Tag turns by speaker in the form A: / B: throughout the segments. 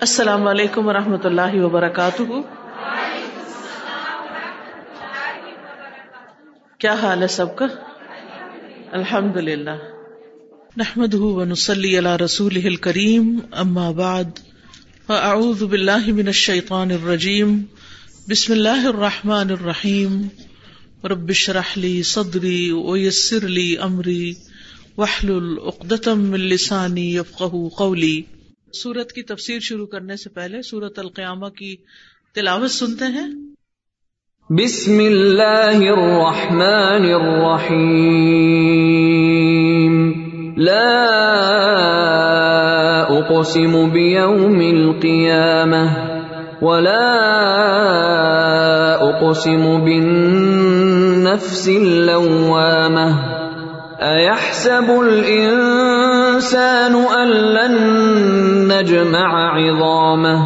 A: السلام علیکم و رحمۃ اللہ وبرکاتہ۔ کیا حال ہے سب کا؟ الحمد للہ نحمد ونسلی علی رسول کریم اما بعد، فاعوذ باللہ من الشیطان الرجیم۔ بسم اللہ الرحمن الرحیم۔ رب اشرح لی صدری ویسر لی امری۔ واحلل عقدۃ من لسانی یفقهوا قولی۔ سورت کی تفسیر شروع کرنے سے پہلے سورت القیامہ کی تلاوت سنتے ہیں۔
B: بسم اللہ الرحمن الرحیم۔ لا اقسم بیوم القیامہ ولا اقسم بالنفس اللوامہ۔ ایحسب الانسان ان لن نجمع عظامه،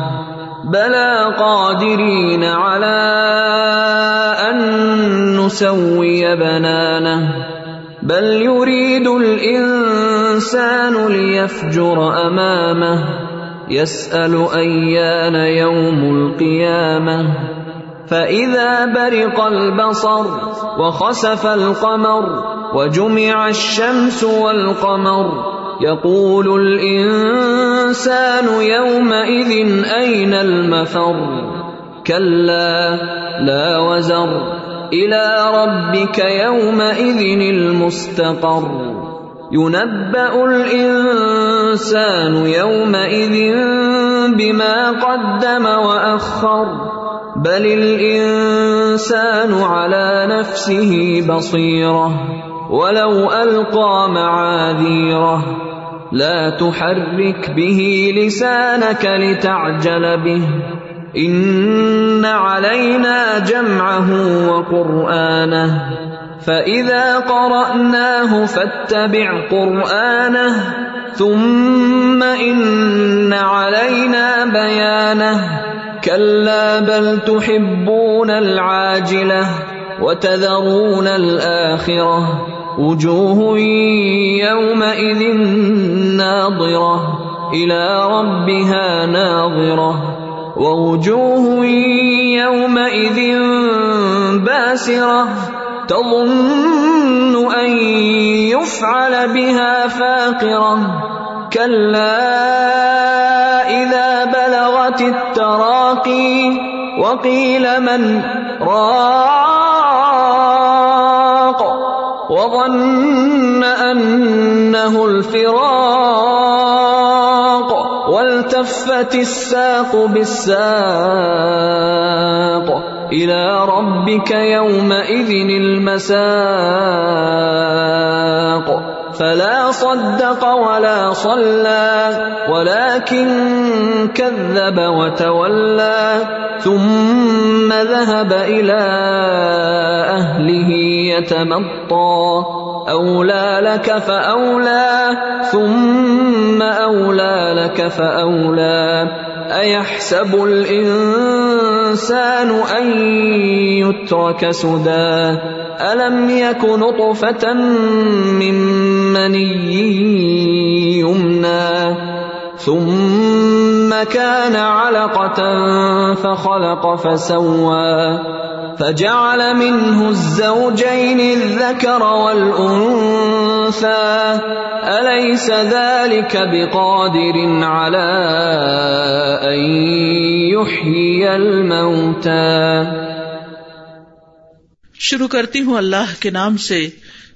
B: بلى قادرين على ان نسوي بنانه، بل يريد الانسان ليفجر امامه يسال ايان يوم القيامه فاذا برق البصر وخسف القمر وجمع الشمس والقمر يقول الانسان يومئذ اين المفر؟ كلا، لا وزر. الى ربك يومئذ المستقر. ينبا الانسان يومئذ بما قدم واخر بل الانسان على نفسه بصيره ولو القى معاذيره. لا تحرك به لسانك لتعجل به. ان علينا جمعه وقرانه فاذا قراناه فاتبع قرانه ثم ان علينا بيانه. كلا بل تحبون العاجله وتذرون الاخره وجوه يومئذ ناظرة إلى ربها ناظرة. ووجوه يومئذ باسرة. تظن أن يفعل بها فاقرة. كلا إذا بلغت التراقي. وقيل من راق وظن أنه الفراق والتفت الساق بالساق إلى ربك يومئذ المساق فلا صدق ولا صلى، ولكن كذب وتولى، ثم ذهب الى اهله يتمطى اولى لك فاولى ثم اولى لك فاولى ايحسب الانسان ان يترك سدى؟ الم يك نطفه من مني يمنى ثم كان علقه فخلق فسوى فجعل منه الزوجين الذكر والانثى اليس ذلك بقادر على ان يحيي الموتى
A: شروع کرتی ہوں اللہ کے نام سے،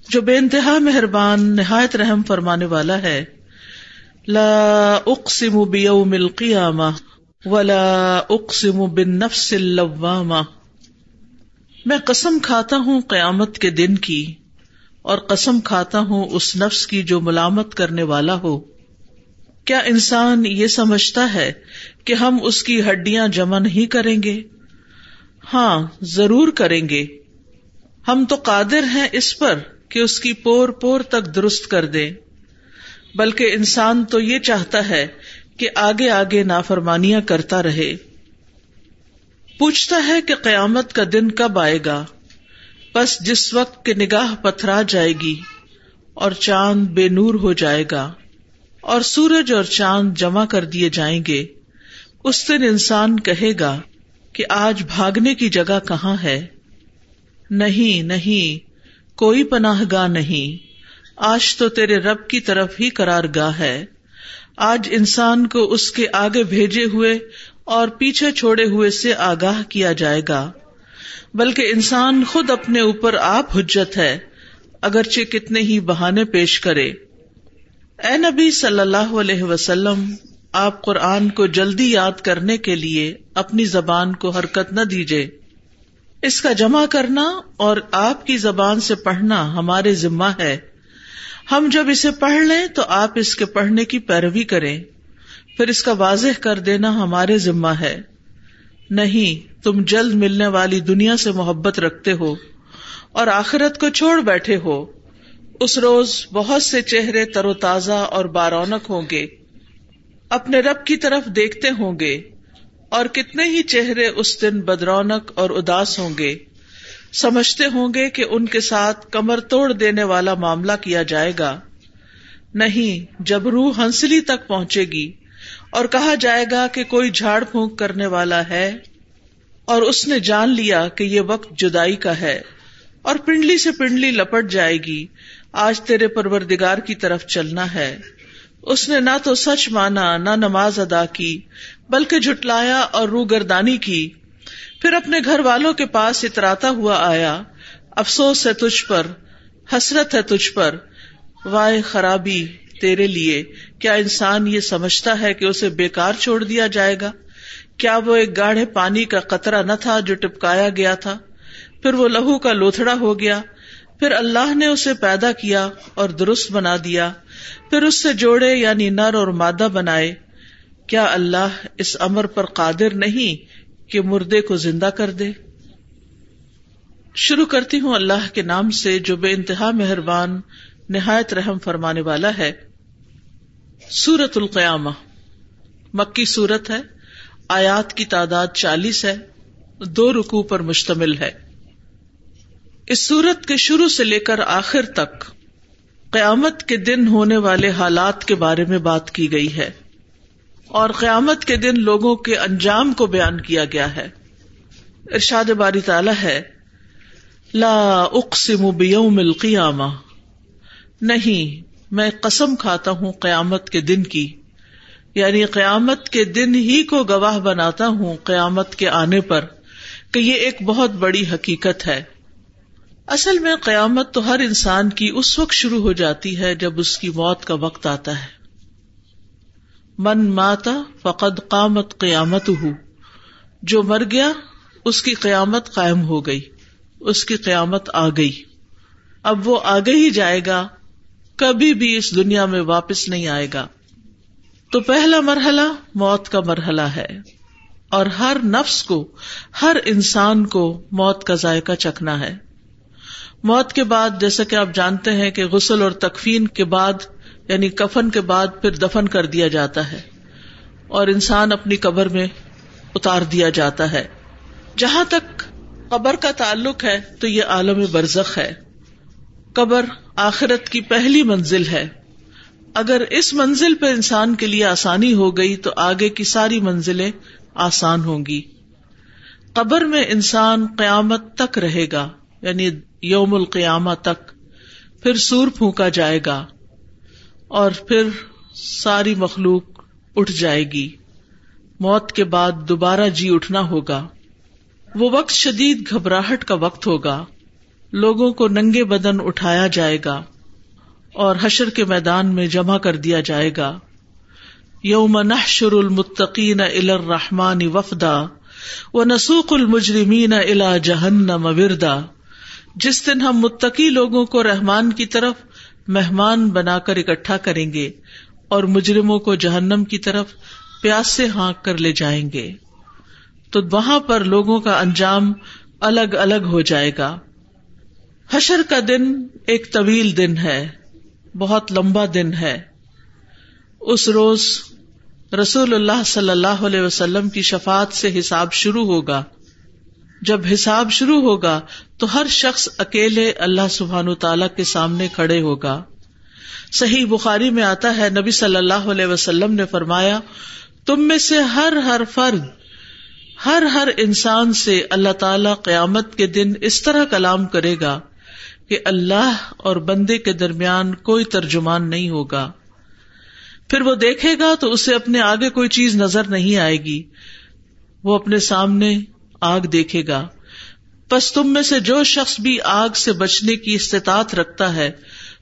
A: جو بے انتہا مہربان، نہایت رحم فرمانے والا ہے۔ لا اقسم بیوم القیامہ ولا اقسم بالنفس اللوامہ۔ میں قسم کھاتا ہوں قیامت کے دن کی، اور قسم کھاتا ہوں اس نفس کی جو ملامت کرنے والا ہو۔ کیا انسان یہ سمجھتا ہے کہ ہم اس کی ہڈیاں جمع نہیں کریں گے؟ ہاں ضرور کریں گے۔ ہم تو قادر ہیں اس پر کہ اس کی پور پور تک درست کر دیں۔ بلکہ انسان تو یہ چاہتا ہے کہ آگے آگے نافرمانیاں کرتا رہے۔ پوچھتا ہے کہ قیامت کا دن کب آئے گا۔ بس جس وقت کے نگاہ پتھرا جائے گی اور چاند بے نور ہو جائے گا اور سورج اور چاند جمع کر دیے جائیں گے، اس دن انسان کہے گا کہ آج بھاگنے کی جگہ کہاں ہے؟ نہیں نہیں، کوئی پناہ گاہ نہیں۔ آج تو تیرے رب کی طرف ہی قرار گاہ ہے۔ آج انسان کو اس کے آگے بھیجے ہوئے اور پیچھے چھوڑے ہوئے سے آگاہ کیا جائے گا۔ بلکہ انسان خود اپنے اوپر آپ حجت ہے، اگرچہ کتنے ہی بہانے پیش کرے۔ اے نبی صلی اللہ علیہ وسلم، آپ قرآن کو جلدی یاد کرنے کے لیے اپنی زبان کو حرکت نہ دیجیے اس کا جمع کرنا اور آپ کی زبان سے پڑھنا ہمارے ذمہ ہے۔ ہم جب اسے پڑھ لیں تو آپ اس کے پڑھنے کی پیروی کریں۔ پھر اس کا واضح کر دینا ہمارے ذمہ ہے۔ نہیں، تم جلد ملنے والی دنیا سے محبت رکھتے ہو اور آخرت کو چھوڑ بیٹھے ہو۔ اس روز بہت سے چہرے تر و تازہ اور بارونق ہوں گے۔ اپنے رب کی طرف دیکھتے ہوں گے۔ اور کتنے ہی چہرے اس دن بدرونق اور اداس ہوں گے، سمجھتے ہوں گے کہ ان کے ساتھ کمر توڑ دینے والا معاملہ کیا جائے گا۔ نہیں، جب روح ہنسلی تک پہنچے گی اور کہا جائے گا کہ کوئی جھاڑ پھونک کرنے والا ہے اور اس نے جان لیا کہ یہ وقت جدائی کا ہے اور پنڈلی سے پنڈلی لپٹ جائے گی، آج تیرے پروردگار کی طرف چلنا ہے۔ اس نے نہ تو سچ مانا، نہ نماز ادا کی، بلکہ جھٹلایا اور رو گردانی کی۔ پھر اپنے گھر والوں کے پاس اتراتا ہوا آیا، افسوس ہے تجھ پر، حسرت ہے تجھ پر۔ وائے خرابی تیرے لیے، کیا انسان یہ سمجھتا ہے کہ اسے بےکار چھوڑ دیا جائے گا؟ کیا وہ ایک گاڑھے پانی کا قطرہ نہ تھا جو ٹپکایا گیا تھا؟ پھر وہ لہو کا لوتھڑا ہو گیا۔ پھر اللہ نے اسے پیدا کیا اور درست بنا دیا۔ پھر اس سے جوڑے یعنی نر اور مادہ بنائے۔ کیا اللہ اس امر پر قادر نہیں کہ مردے کو زندہ کر دے؟ شروع کرتی ہوں اللہ کے نام سے جو بے انتہا مہربان، نہایت رحم فرمانے والا ہے۔ سورت القیامہ۔ مکی سورت ہے۔ آیات کی تعداد چالیس ہے۔ دو رکو پر مشتمل ہے۔ اس سورت کے شروع سے لے کر آخر تک قیامت کے دن ہونے والے حالات کے بارے میں بات کی گئی ہے اور قیامت کے دن لوگوں کے انجام کو بیان کیا گیا ہے۔ ارشاد باری تعالی ہے، لا اقسم بیوم القیامہ۔ نہیں، میں قسم کھاتا ہوں قیامت کے دن کی۔ یعنی قیامت کے دن ہی کو گواہ بناتا ہوں قیامت کے آنے پر کہ یہ ایک بہت بڑی حقیقت ہے۔ اصل میں قیامت تو ہر انسان کی اس وقت شروع ہو جاتی ہے جب اس کی موت کا وقت آتا ہے۔ من ماتا فقد قامت قیامت ہو جو مر گیا، اس کی قیامت قائم ہو گئی۔ اس کی قیامت آ گئی۔ اب وہ آگے ہی جائے گا۔ کبھی بھی اس دنیا میں واپس نہیں آئے گا۔ تو پہلا مرحلہ موت کا مرحلہ ہے۔ اور ہر نفس کو، ہر انسان کو موت کا ذائقہ چکھنا ہے۔ موت کے بعد جیسا کہ آپ جانتے ہیں کہ غسل اور تکفین کے بعد یعنی کفن کے بعد پھر دفن کر دیا جاتا ہے اور انسان اپنی قبر میں اتار دیا جاتا ہے۔ جہاں تک قبر کا تعلق ہے تو یہ عالم برزخ ہے۔ قبر آخرت کی پہلی منزل ہے۔ اگر اس منزل پہ انسان کے لیے آسانی ہو گئی تو آگے کی ساری منزلیں آسان ہوں گی۔ قبر میں انسان قیامت تک رہے گا یعنی یوم القیامہ تک پھر سور پھونکا جائے گا اور پھر ساری مخلوق اٹھ جائے گی۔ موت کے بعد دوبارہ جی اٹھنا ہوگا۔ وہ وقت شدید گھبراہٹ کا وقت ہوگا۔ لوگوں کو ننگے بدن اٹھایا جائے گا اور حشر کے میدان میں جمع کر دیا جائے گا۔ یوم نحشر المتقین الى الرحمن وفدا و نسوق المجرمین الى جہنم وردا۔ جس دن ہم متقی لوگوں کو رحمان کی طرف مہمان بنا کر اکٹھا کریں گے اور مجرموں کو جہنم کی طرف پیاس سے ہانک کر لے جائیں گے، تو وہاں پر لوگوں کا انجام الگ الگ ہو جائے گا۔ حشر کا دن ایک طویل دن ہے، بہت لمبا دن ہے۔ اس روز رسول اللہ صلی اللہ علیہ وسلم کی شفات سے حساب شروع ہوگا۔ جب حساب شروع ہوگا تو ہر شخص اکیلے اللہ سبحان تعالی کے سامنے کھڑے ہوگا۔ صحیح بخاری میں آتا ہے، نبی صلی اللہ علیہ وسلم نے فرمایا، تم میں سے ہر ہر فرد، ہر ہر انسان سے اللہ تعالی قیامت کے دن اس طرح کلام کرے گا کہ اللہ اور بندے کے درمیان کوئی ترجمان نہیں ہوگا۔ پھر وہ دیکھے گا تو اسے اپنے آگے کوئی چیز نظر نہیں آئے گی۔ وہ اپنے سامنے آگ دیکھے گا۔ بس تم میں سے جو شخص بھی آگ سے بچنے کی استطاعت رکھتا ہے،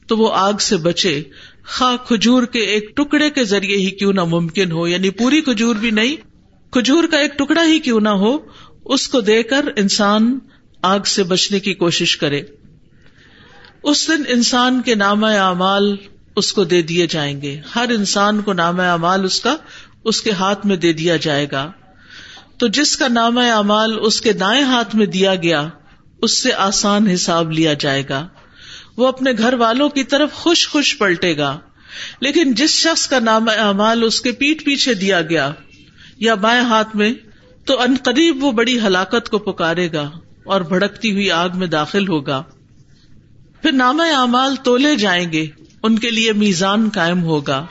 A: تو وہ آگ سے بچے۔ خا کھجور کے ایک ٹکڑے کے ذریعے ہی کیوں نہ ممکن ہو یعنی پوری کھجور بھی نہیں، کھجور کا ایک ٹکڑا ہی کیوں نہ ہو، اس کو دے کر انسان آگ سے بچنے کی کوشش کرے۔ اس دن انسان کے نام اعمال اس کو دے دیے جائیں گے۔ ہر انسان کو نام اعمال اس کا، اس کے ہاتھ میں دے دیا جائے گا۔ تو جس کا نام اعمال اس کے دائیں ہاتھ میں دیا گیا، اس سے آسان حساب لیا جائے گا۔ وہ اپنے گھر والوں کی طرف خوش خوش پلٹے گا۔ لیکن جس شخص کا نام اعمال اس کے پیٹ پیچھے دیا گیا یا بائیں ہاتھ میں، تو ان قریب وہ بڑی ہلاکت کو پکارے گا اور بھڑکتی ہوئی آگ میں داخل ہوگا۔ پھر نام اعمال تولے جائیں گے، ان کے لیے میزان قائم ہوگا۔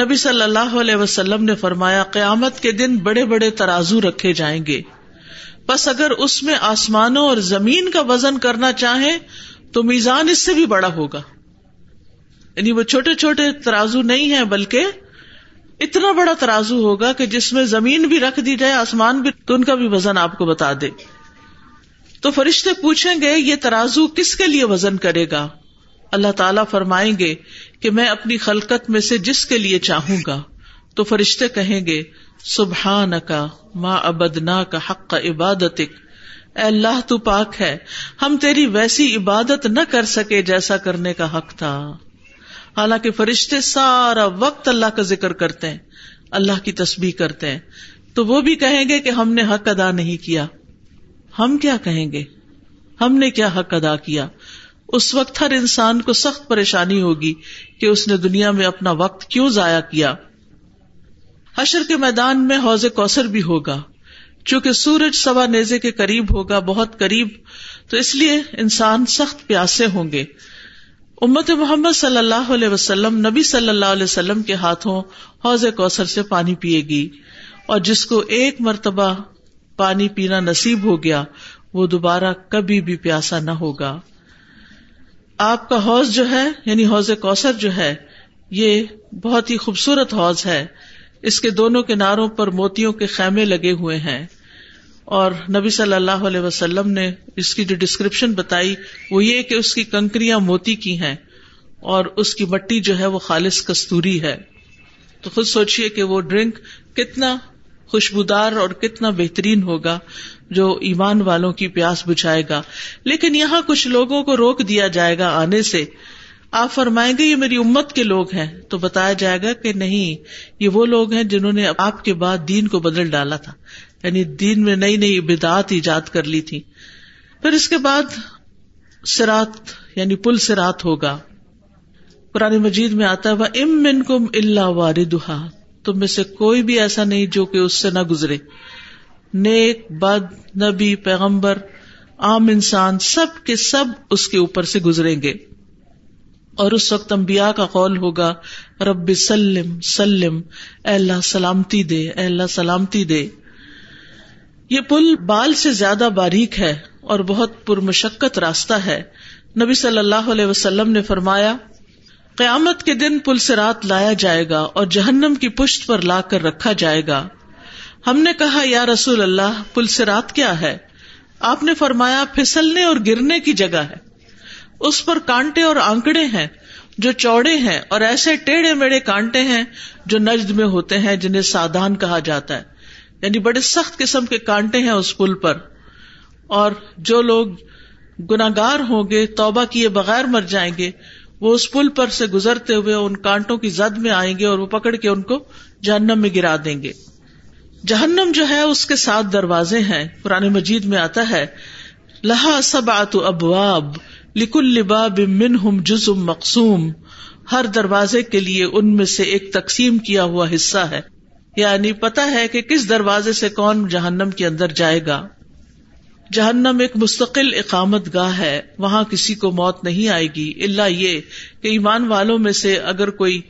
A: نبی صلی اللہ علیہ وسلم نے فرمایا، قیامت کے دن بڑے بڑے ترازو رکھے جائیں گے۔ بس اگر اس میں آسمانوں اور زمین کا وزن کرنا چاہیں، تو میزان اس سے بھی بڑا ہوگا۔ یعنی وہ چھوٹے چھوٹے ترازو نہیں ہے بلکہ اتنا بڑا ترازو ہوگا کہ جس میں زمین بھی رکھ دی جائے، آسمان بھی، تو ان کا بھی وزن آپ کو بتا دے۔ تو فرشتے پوچھیں گے، یہ ترازو کس کے لیے وزن کرے گا؟ اللہ تعالیٰ فرمائیں گے کہ میں اپنی خلقت میں سے جس کے لیے چاہوں گا، تو فرشتے کہیں گے سبحان کا ماں ابدنا کا حق کا عبادت اے اللہ، تو پاک ہے۔ ہم تیری ویسی عبادت نہ کر سکے جیسا کرنے کا حق تھا۔ حالانکہ فرشتے سارا وقت اللہ کا ذکر کرتے ہیں، اللہ کی تسبیح کرتے ہیں۔ تو وہ بھی کہیں گے کہ ہم نے حق ادا نہیں کیا۔ ہم کیا کہیں گے؟ ہم نے کیا حق ادا کیا؟ اس وقت ہر انسان کو سخت پریشانی ہوگی کہ اس نے دنیا میں اپنا وقت کیوں ضائع کیا۔ حشر کے میدان میں حوض کوثر بھی ہوگا۔ چونکہ سورج سوا نیزے کے قریب ہوگا، بہت قریب، تو اس لیے انسان سخت پیاسے ہوں گے۔ امت محمد صلی اللہ علیہ وسلم، نبی صلی اللہ علیہ وسلم کے ہاتھوں حوض کوثر سے پانی پیے گی۔ اور جس کو ایک مرتبہ پانی پینا نصیب ہو گیا، وہ دوبارہ کبھی بھی پیاسا نہ ہوگا۔ آپ کا حوض جو ہے یعنی حوض کوثر جو ہے، یہ بہت ہی خوبصورت حوض ہے۔ اس کے دونوں کناروں پر موتیوں کے خیمے لگے ہوئے ہیں۔ اور نبی صلی اللہ علیہ وسلم نے اس کی جو ڈسکرپشن بتائی، وہ یہ کہ اس کی کنکریاں موتی کی ہیں اور اس کی مٹی جو ہے وہ خالص کستوری ہے۔ تو خود سوچیے کہ وہ ڈرنک کتنا خوشبودار اور کتنا بہترین ہوگا جو ایمان والوں کی پیاس بچھائے گا۔ لیکن یہاں کچھ لوگوں کو روک دیا جائے گا آنے سے۔ آپ فرمائیں گے، یہ میری امت کے لوگ ہیں۔ تو بتایا جائے گا کہ نہیں، یہ وہ لوگ ہیں جنہوں نے آپ کے بعد دین کو بدل ڈالا تھا۔ یعنی دین میں نئی نئی بدعت ایجاد کر لی تھی۔ پھر اس کے بعد سرات یعنی پل سرات ہوگا۔ قرآن مجید میں آتا ہے وہ ام من کم اللہ واردہ تم میں سے کوئی بھی ایسا نہیں جو کہ اس سے نہ گزرے۔ نیک، بد، نبی، پیغمبر، عام انسان، سب کے سب اس کے اوپر سے گزریں گے۔ اور اس وقت امبیا کا قول ہوگا، رب سلم سلم، اے اللہ سلامتی دے، اے اللہ سلامتی دے۔ یہ پل بال سے زیادہ باریک ہے اور بہت پرمشقت راستہ ہے۔ نبی صلی اللہ علیہ وسلم نے فرمایا قیامت کے دن پل سے رات لایا جائے گا اور جہنم کی پشت پر لا کر رکھا جائے گا۔ ہم نے کہا، یا رسول اللہ، پل سے رات کیا ہے؟ آپ نے فرمایا، پھسلنے اور گرنے کی جگہ ہے۔ اس پر کانٹے اور آنکڑے ہیں جو چوڑے ہیں اور ایسے ٹیڑھے میڑے کانٹے ہیں جو نجد میں ہوتے ہیں، جنہیں سادان کہا جاتا ہے۔ یعنی بڑے سخت قسم کے کانٹے ہیں اس پل پر۔ اور جو لوگ گناگار ہوں گے، توبہ کیے بغیر مر جائیں گے۔ وہ اس پل پر سے گزرتے ہوئے ان کانٹوں کی زد میں آئیں گے اور وہ پکڑ کے ان کو جہنم میں گرا دیں گے۔ جہنم جو ہے اس کے سات دروازے ہیں۔ پرانے مجید میں آتا ہے، لہا سب آت ابواب لکل لباب من ہم جزم مقصوم ہر دروازے کے لیے ان میں سے ایک تقسیم کیا ہوا حصہ ہے۔ یعنی پتا ہے کہ کس دروازے سے کون جہنم کے اندر جائے گا۔ جہنم ایک مستقل اقامت گاہ ہے، وہاں کسی کو موت نہیں آئے گی اللہ یہ کہ ایمان والوں میں سے اگر کوئی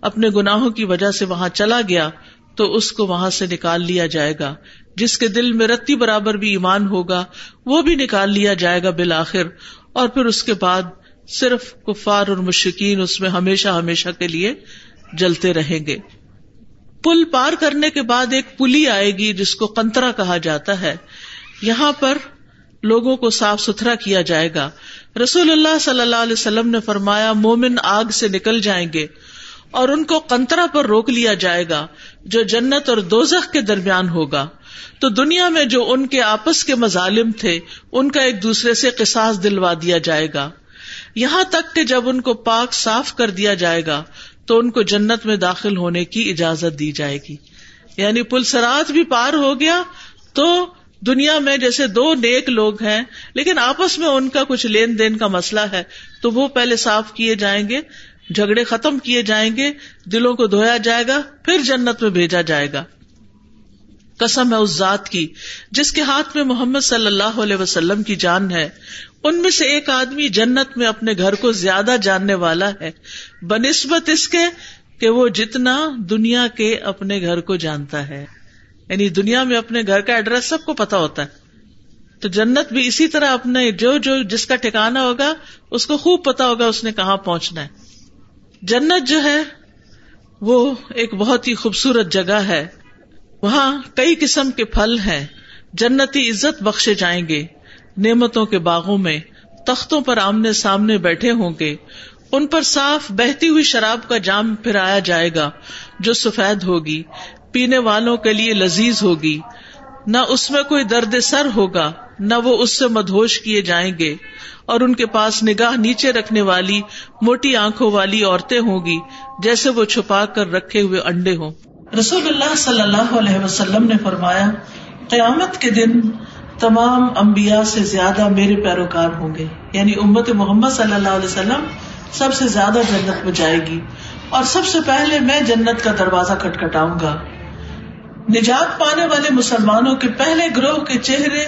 A: اپنے گناہوں کی وجہ سے وہاں چلا گیا، تو اس کو وہاں سے نکال لیا جائے گا۔ جس کے دل میں رتی برابر بھی ایمان ہوگا، وہ بھی نکال لیا جائے گا بالآخر۔ اور پھر اس کے بعد صرف کفار اور مشکین اس میں ہمیشہ ہمیشہ کے لیے جلتے رہیں گے۔ پل پار کرنے کے بعد ایک پلی آئے گی، جس کو کنترا کہا جاتا ہے۔ یہاں پر لوگوں کو صاف ستھرا کیا جائے گا۔ رسول اللہ صلی اللہ علیہ وسلم نے فرمایا، مومن آگ سے نکل جائیں گے اور ان کو کنترا پر روک لیا جائے گا جو جنت اور دوزخ کے درمیان ہوگا۔ تو دنیا میں جو ان کے آپس کے مظالم تھے، ان کا ایک دوسرے سے قصاص دلوا دیا جائے گا۔ یہاں تک کہ جب ان کو پاک صاف کر دیا جائے گا، تو ان کو جنت میں داخل ہونے کی اجازت دی جائے گی۔ یعنی پلسرات بھی پار ہو گیا، تو دنیا میں جیسے دو نیک لوگ ہیں، لیکن آپس میں ان کا کچھ لین دین کا مسئلہ ہے، تو وہ پہلے صاف کیے جائیں گے، جھگڑے ختم کیے جائیں گے، دلوں کو دھویا جائے گا، پھر جنت میں بھیجا جائے گا۔ قسم ہے اس ذات کی، جس کے ہاتھ میں محمد صلی اللہ علیہ وسلم کی جان ہے۔ ان میں سے ایک آدمی جنت میں اپنے گھر کو زیادہ جاننے والا ہے۔ بنسبت اس کے کہ وہ جتنا دنیا کے اپنے گھر کو جانتا ہے۔ یعنی دنیا میں اپنے گھر کا ایڈریس سب کو پتا ہوتا ہے۔ تو جنت بھی اسی طرح اپنے جو جو جس کا ٹھکانا ہوگا، اس کو خوب پتا ہوگا اس نے کہاں پہنچنا ہے۔ جنت جو ہے، وہ ایک بہت ہی خوبصورت جگہ ہے۔ وہاں کئی قسم کے پھل ہیں۔ جنتی عزت بخشے جائیں گے۔ نعمتوں کے باغوں میں تختوں پر آمنے سامنے بیٹھے ہوں گے۔ ان پر صاف بہتی ہوئی شراب کا جام پھرایا جائے گا، جو سفید ہوگی۔ پینے والوں کے لیے لذیذ ہوگی۔ نہ اس میں کوئی درد سر ہوگا، نہ وہ اس سے مدہوش کیے جائیں گے۔ اور ان کے پاس نگاہ نیچے رکھنے والی، موٹی آنکھوں والی عورتیں ہوں گی، جیسے وہ چھپا کر رکھے ہوئے انڈے ہوں۔ رسول اللہ صلی اللہ علیہ وسلم نے فرمایا، قیامت کے دن تمام امبیا سے زیادہ میرے پیروکار ہوں گے۔ یعنی امت محمد صلی اللہ علیہ وسلم سب سے زیادہ جنت میں جائے گی۔ اور سب سے پہلے میں جنت کا دروازہ کٹکھٹاؤں گا۔ نجات پانے والے مسلمانوں کے پہلے گروہ کے چہرے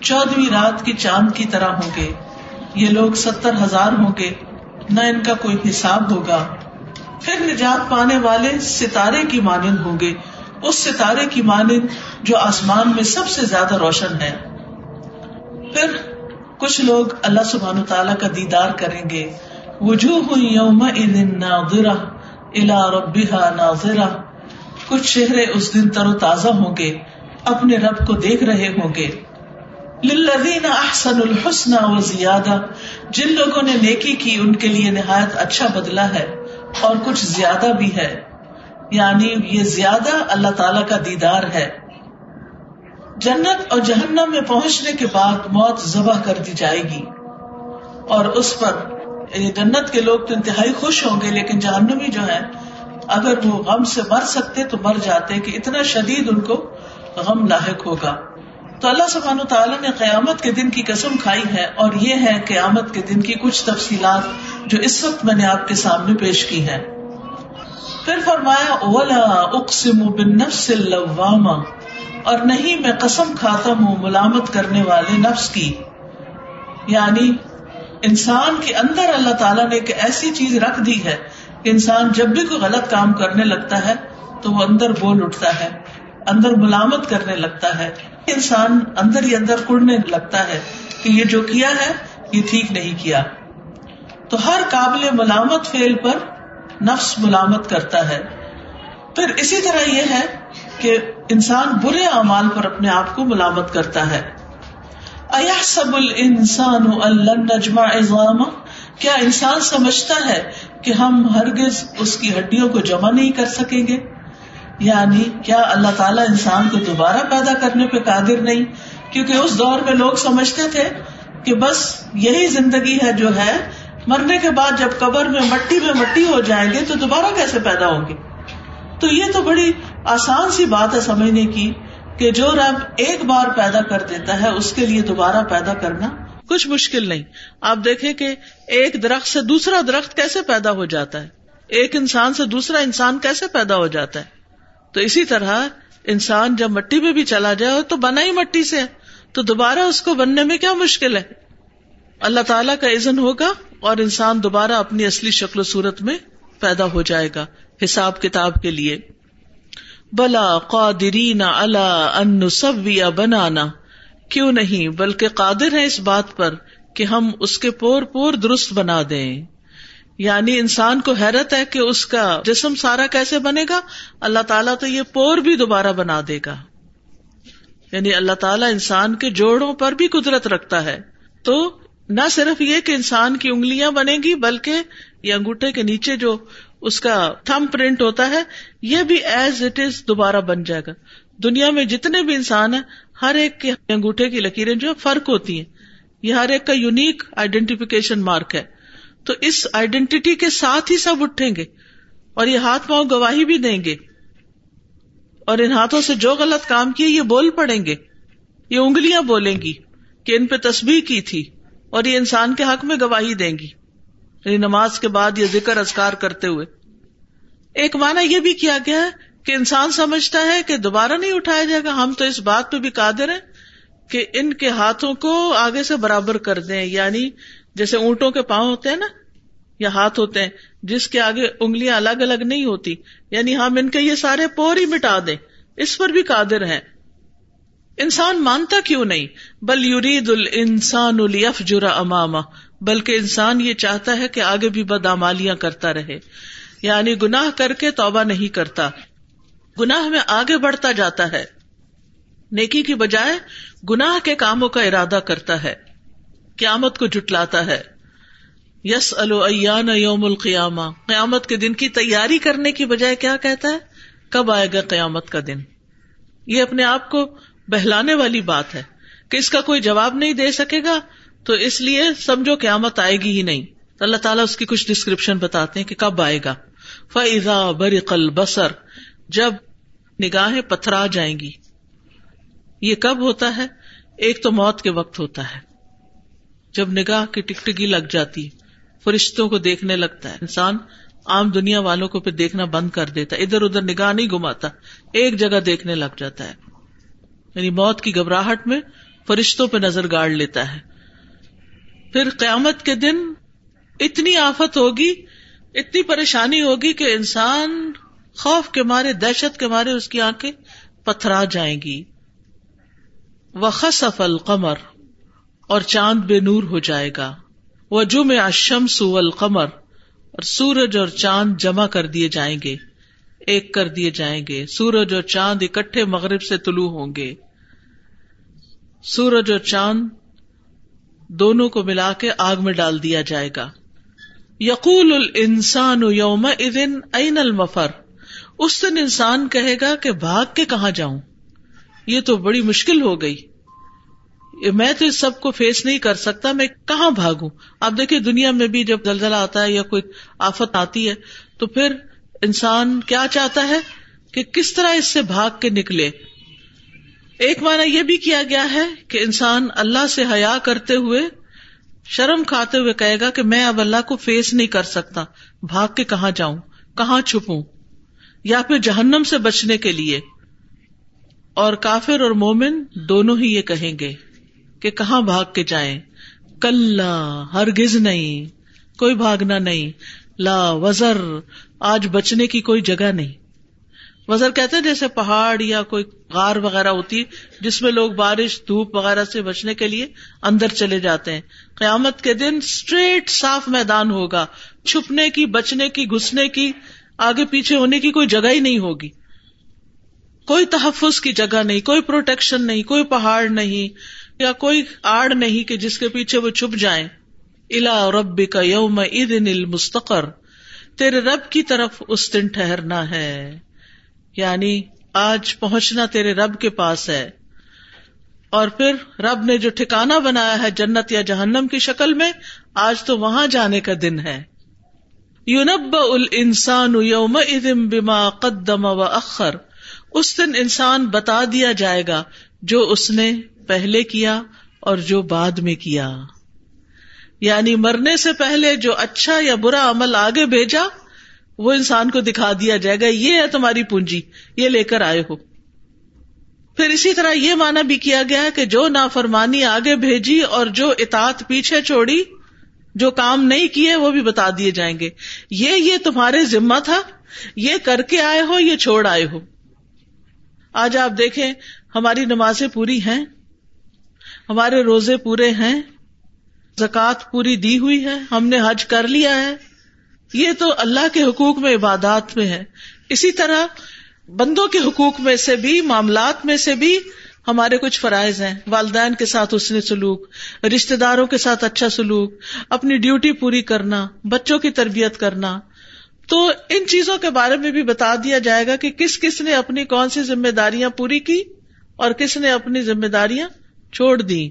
A: چودہویں رات کی چاند کی طرح ہوں گے۔ یہ لوگ ستر ہزار ہوں گے۔ نہ ان کا کوئی حساب ہوگا۔ پھر نجات پانے والے ستارے کی مانند ہوں گے۔ اس ستارے کی مانند جو آسمان میں سب سے زیادہ روشن ہے۔ پھر کچھ لوگ اللہ سبحان تعالیٰ کا دیدار کریں گے۔ وجوہ یوم ناظرہ الا ربها ناظرہ۔ کچھ چہرے اس دن تر و تازہ ہوں گے، اپنے رب کو دیکھ رہے ہوں گے۔ للذین احسن الحسن و زیادہ جن لوگوں نے نیکی کی، ان کے لیے نہایت اچھا بدلا ہے اور کچھ زیادہ بھی ہے۔ یعنی یہ زیادہ اللہ تعالی کا دیدار ہے۔ جنت اور جہنم میں پہنچنے کے بعد موت ذبح کر دی جائے گی۔ اور اس پر یعنی جنت کے لوگ تو انتہائی خوش ہوں گے، لیکن جہنمی جو ہے اگر وہ غم سے مر سکتے تو مر جاتے کہ اتنا شدید ان کو غم لاحق ہوگا۔ تو اللہ سبحانہ تعالیٰ نے قیامت کے دن کی قسم کھائی ہے اور یہ ہے قیامت کے دن کی کچھ تفصیلات جو اس وقت میں نے آپ کے سامنے پیش کی ہے پھر فرمایا اولا اقسم بالنفس اللوامہ اور نہیں، میں قسم کھاتا ہوں ملامت کرنے والے نفس کی۔ یعنی انسان کے اندر اللہ تعالیٰ نے ایک ایسی چیز رکھ دی ہے انسان جب بھی کوئی غلط کام کرنے لگتا ہے تو وہ اندر بول اٹھتا ہے، اندر ملامت کرنے لگتا ہے۔ انسان اندر ہی اندر کڑنے لگتا ہے کہ یہ جو کیا ہے، یہ ٹھیک نہیں کیا۔ تو ہر قابل ملامت فیل پر نفس ملامت کرتا ہے۔ پھر اسی طرح یہ ہے کہ انسان برے اعمال پر اپنے آپ کو ملامت کرتا ہے۔ سب السان نجمع کیا انسان سمجھتا ہے کہ ہم ہرگز اس کی ہڈیوں کو جمع نہیں کر سکیں گے؟ یعنی کیا اللہ تعالیٰ انسان کو دوبارہ پیدا کرنے پہ قادر نہیں؟ کیونکہ اس دور میں لوگ سمجھتے تھے کہ بس یہی زندگی ہے جو ہے، مرنے کے بعد جب قبر میں مٹی میں مٹی ہو جائیں گے تو دوبارہ کیسے پیدا ہوں گے؟ تو یہ تو بڑی آسان سی بات ہے سمجھنے کی کہ جو رب ایک بار پیدا کر دیتا ہے، اس کے لیے دوبارہ پیدا کرنا کچھ مشکل نہیں۔ آپ دیکھیں کہ ایک درخت سے دوسرا درخت کیسے پیدا ہو جاتا ہے؟ ایک انسان سے دوسرا انسان کیسے پیدا ہو جاتا ہے؟ تو اسی طرح انسان جب مٹی میں بھی چلا جائے تو بنا ہی مٹی سے تو دوبارہ اس کو بننے میں کیا مشکل ہے؟ اللہ تعالیٰ کا عزن ہوگا اور انسان دوبارہ اپنی اصلی شکل و صورت میں پیدا ہو جائے گا حساب کتاب کے لیے۔ بلا قادرین اللہ ان سبیا بنانا۔ کیوں نہیں بلکہ قادر ہے اس بات پر کہ ہم اس کے پور پور درست بنا دیں۔ یعنی انسان کو حیرت ہے کہ اس کا جسم سارا کیسے بنے گا؟ اللہ تعالیٰ تو یہ پور بھی دوبارہ بنا دے گا۔ یعنی اللہ تعالیٰ انسان کے جوڑوں پر بھی قدرت رکھتا ہے۔ تو نہ صرف یہ کہ انسان کی انگلیاں بنے گی، بلکہ یہ انگوٹھے کے نیچے جو اس کا تھم پرنٹ ہوتا ہے، یہ بھی ایز اٹ از دوبارہ بن جائے گا۔ دنیا میں جتنے بھی انسان ہیں ہر ایک کے انگوٹھے کی لکیریں جو فرق ہوتی ہیں۔ یہ ہر ایک کا یونیک آئیڈینٹیفکیشن مارک ہے۔ تو اس آئیڈینٹی کے ساتھ ہی سب اٹھیں گے اور یہ ہاتھ پاؤں گواہی بھی دیں گے۔ اور ان ہاتھوں سے جو غلط کام کیے، یہ بول پڑیں گے۔ یہ انگلیاں بولیں گی کہ ان پہ تصویر کی تھی اور یہ انسان کے حق میں گواہی دیں گی۔ یعنی نماز کے بعد یہ ذکر ازکار کرتے ہوئے۔ ایک مانا یہ بھی کیا گیا ہے کہ انسان سمجھتا ہے کہ دوبارہ نہیں اٹھایا جائے گا، ہم تو اس بات پہ بھی قادر ہیں کہ ان کے ہاتھوں کو آگے سے برابر کر دیں۔ یعنی جیسے اونٹوں کے پاؤں ہوتے ہیں نا، یا ہاتھ ہوتے ہیں، جس کے آگے انگلیاں الگ الگ نہیں ہوتی۔ یعنی ہم ان کے یہ سارے پور ہی مٹا دیں۔ اس پر بھی قادر ہیں۔ انسان مانتا کیوں نہیں؟ بل یورید السان الیف جرا اماما بلکہ انسان یہ چاہتا ہے کہ آگے بھی بدامالیاں کرتا رہے۔ یعنی گناہ کر کے توبہ نہیں کرتا۔ گناہ میں آگے بڑھتا جاتا ہے۔ نیکی کی بجائے گناہ کے کاموں کا ارادہ کرتا ہے۔ قیامت کو جٹلاتا ہے۔ یس الان یوم القیامہ۔ قیامت کے دن کی تیاری کرنے کی بجائے کیا کہتا ہے؟ کب آئے گا قیامت کا دن؟ یہ اپنے آپ کو بہلانے والی بات ہے۔ کہ اس کا کوئی جواب نہیں دے سکے گا، تو اس لیے سمجھو قیامت آئے گی ہی نہیں۔ اللہ تعالیٰ اس کی کچھ ڈسکرپشن بتاتے ہیں کہ کب آئے گا۔ فضا برقل بسر جب نگاہیں پتھرا جائیں گی۔ یہ کب ہوتا ہے؟ ایک تو موت کے وقت ہوتا ہے۔ جب نگاہ کی ٹکٹکی لگ جاتی، فرشتوں کو دیکھنے لگتا ہے۔ انسان عام دنیا والوں کو پھر دیکھنا بند کر دیتا ہے۔ ادھر ادھر نگاہ نہیں گماتا ایک جگہ دیکھنے لگ جاتا ہے۔ یعنی موت کی گھبراہٹ میں فرشتوں پہ نظر گاڑ لیتا ہے۔ پھر قیامت کے دن اتنی آفت ہوگی، اتنی پریشانی ہوگی کہ انسان خوف کے مارے، دہشت کے مارے اس کی آنکھیں پتھرا جائیں گی۔ وخصف القمر، اور چاند بے نور ہو جائے گا۔ وہ جم اشمس القمر اور سورج اور چاند جمع کر دیے جائیں گے، ایک کر دیے جائیں گے۔ سورج اور چاند اکٹھے مغرب سے طلوع ہوں گے۔ سورج اور چاند دونوں کو ملا کے آگ میں ڈال دیا جائے گا۔ یقول الانسان یوم ادن این المفر؟ اس دن انسان کہے گا کہ بھاگ کے کہاں جاؤں؟ یہ تو بڑی مشکل ہو گئی۔ میں تو اس سب کو فیس نہیں کر سکتا، میں کہاں بھاگوں؟ آپ دیکھیے دنیا میں بھی جب زلزلہ آتا ہے یا کوئی آفت آتی ہے، تو پھر انسان کیا چاہتا ہے کہ کس طرح اس سے بھاگ کے نکلے؟ ایک مانا یہ بھی کیا گیا ہے کہ انسان اللہ سے حیا کرتے ہوئے شرم کھاتے ہوئے کہے گا کہ میں اب اللہ کو فیس نہیں کر سکتا، بھاگ کے کہاں جاؤں؟ کہاں چھپوں؟ یا پھر جہنم سے بچنے کے لیے۔ اور کافر اور مومن دونوں ہی یہ کہیں گے کہ کہاں بھاگ کے جائیں۔ کل ہرگز نہیں، کوئی بھاگنا نہیں۔ لا وزر، آج بچنے کی کوئی جگہ نہیں۔ وزر کہتے ہیں جیسے پہاڑ یا کوئی غار وغیرہ ہوتی جس میں لوگ بارش، دھوپ وغیرہ سے بچنے کے لیے اندر چلے جاتے ہیں۔ قیامت کے دن اسٹریٹ صاف میدان ہوگا۔ چھپنے کی، بچنے کی، گھسنے کی آگے پیچھے ہونے کی کوئی جگہ ہی نہیں ہوگی۔ کوئی تحفظ کی جگہ نہیں، کوئی پروٹیکشن نہیں، کوئی پہاڑ نہیں، یا کوئی آڑ نہیں کہ جس کے پیچھے وہ چھپ جائیں۔ الا رب کا یوم عید المستقر۔ تیرے رب کی طرف اس دن ٹھہرنا ہے۔ یعنی آج پہنچنا تیرے رب کے پاس ہے۔ اور پھر رب نے جو ٹھکانا بنایا ہے جنت یا جہنم کی شکل میں، آج تو وہاں جانے کا دن ہے۔ یونب ال انسان یوم ادم بما قدم و اخر اس دن انسان بتا دیا جائے گا جو اس نے پہلے کیا اور جو بعد میں کیا۔ یعنی مرنے سے پہلے جو اچھا یا برا عمل آگے بھیجا، وہ انسان کو دکھا دیا جائے گا، یہ ہے تمہاری پونجی، یہ لے کر آئے ہو۔ پھر اسی طرح یہ مانا بھی کیا گیا کہ جو نافرمانی آگے بھیجی اور جو اطاعت پیچھے چھوڑی جو کام نہیں کیے وہ بھی بتا دیے جائیں گے۔ یہ یہ تمہارے ذمہ تھا۔ یہ کر کے آئے ہو، یہ چھوڑ آئے ہو۔ آج آپ دیکھیں، ہماری نمازیں پوری ہیں۔ ہمارے روزے پورے ہیں۔ زکوٰۃ پوری دی ہوئی ہے۔ ہم نے حج کر لیا ہے۔ یہ تو اللہ کے حقوق میں عبادات میں ہے۔ اسی طرح بندوں کے حقوق میں سے بھی، معاملات میں سے بھی ہمارے کچھ فرائض ہیں۔ والدین کے ساتھ اس نے سلوک رشتے داروں کے ساتھ اچھا سلوک، اپنی ڈیوٹی پوری کرنا، بچوں کی تربیت کرنا۔ تو ان چیزوں کے بارے میں بھی بتا دیا جائے گا کہ کس کس نے اپنی کون سی ذمہ داریاں پوری کی اور کس نے اپنی ذمہ داریاں چھوڑ دی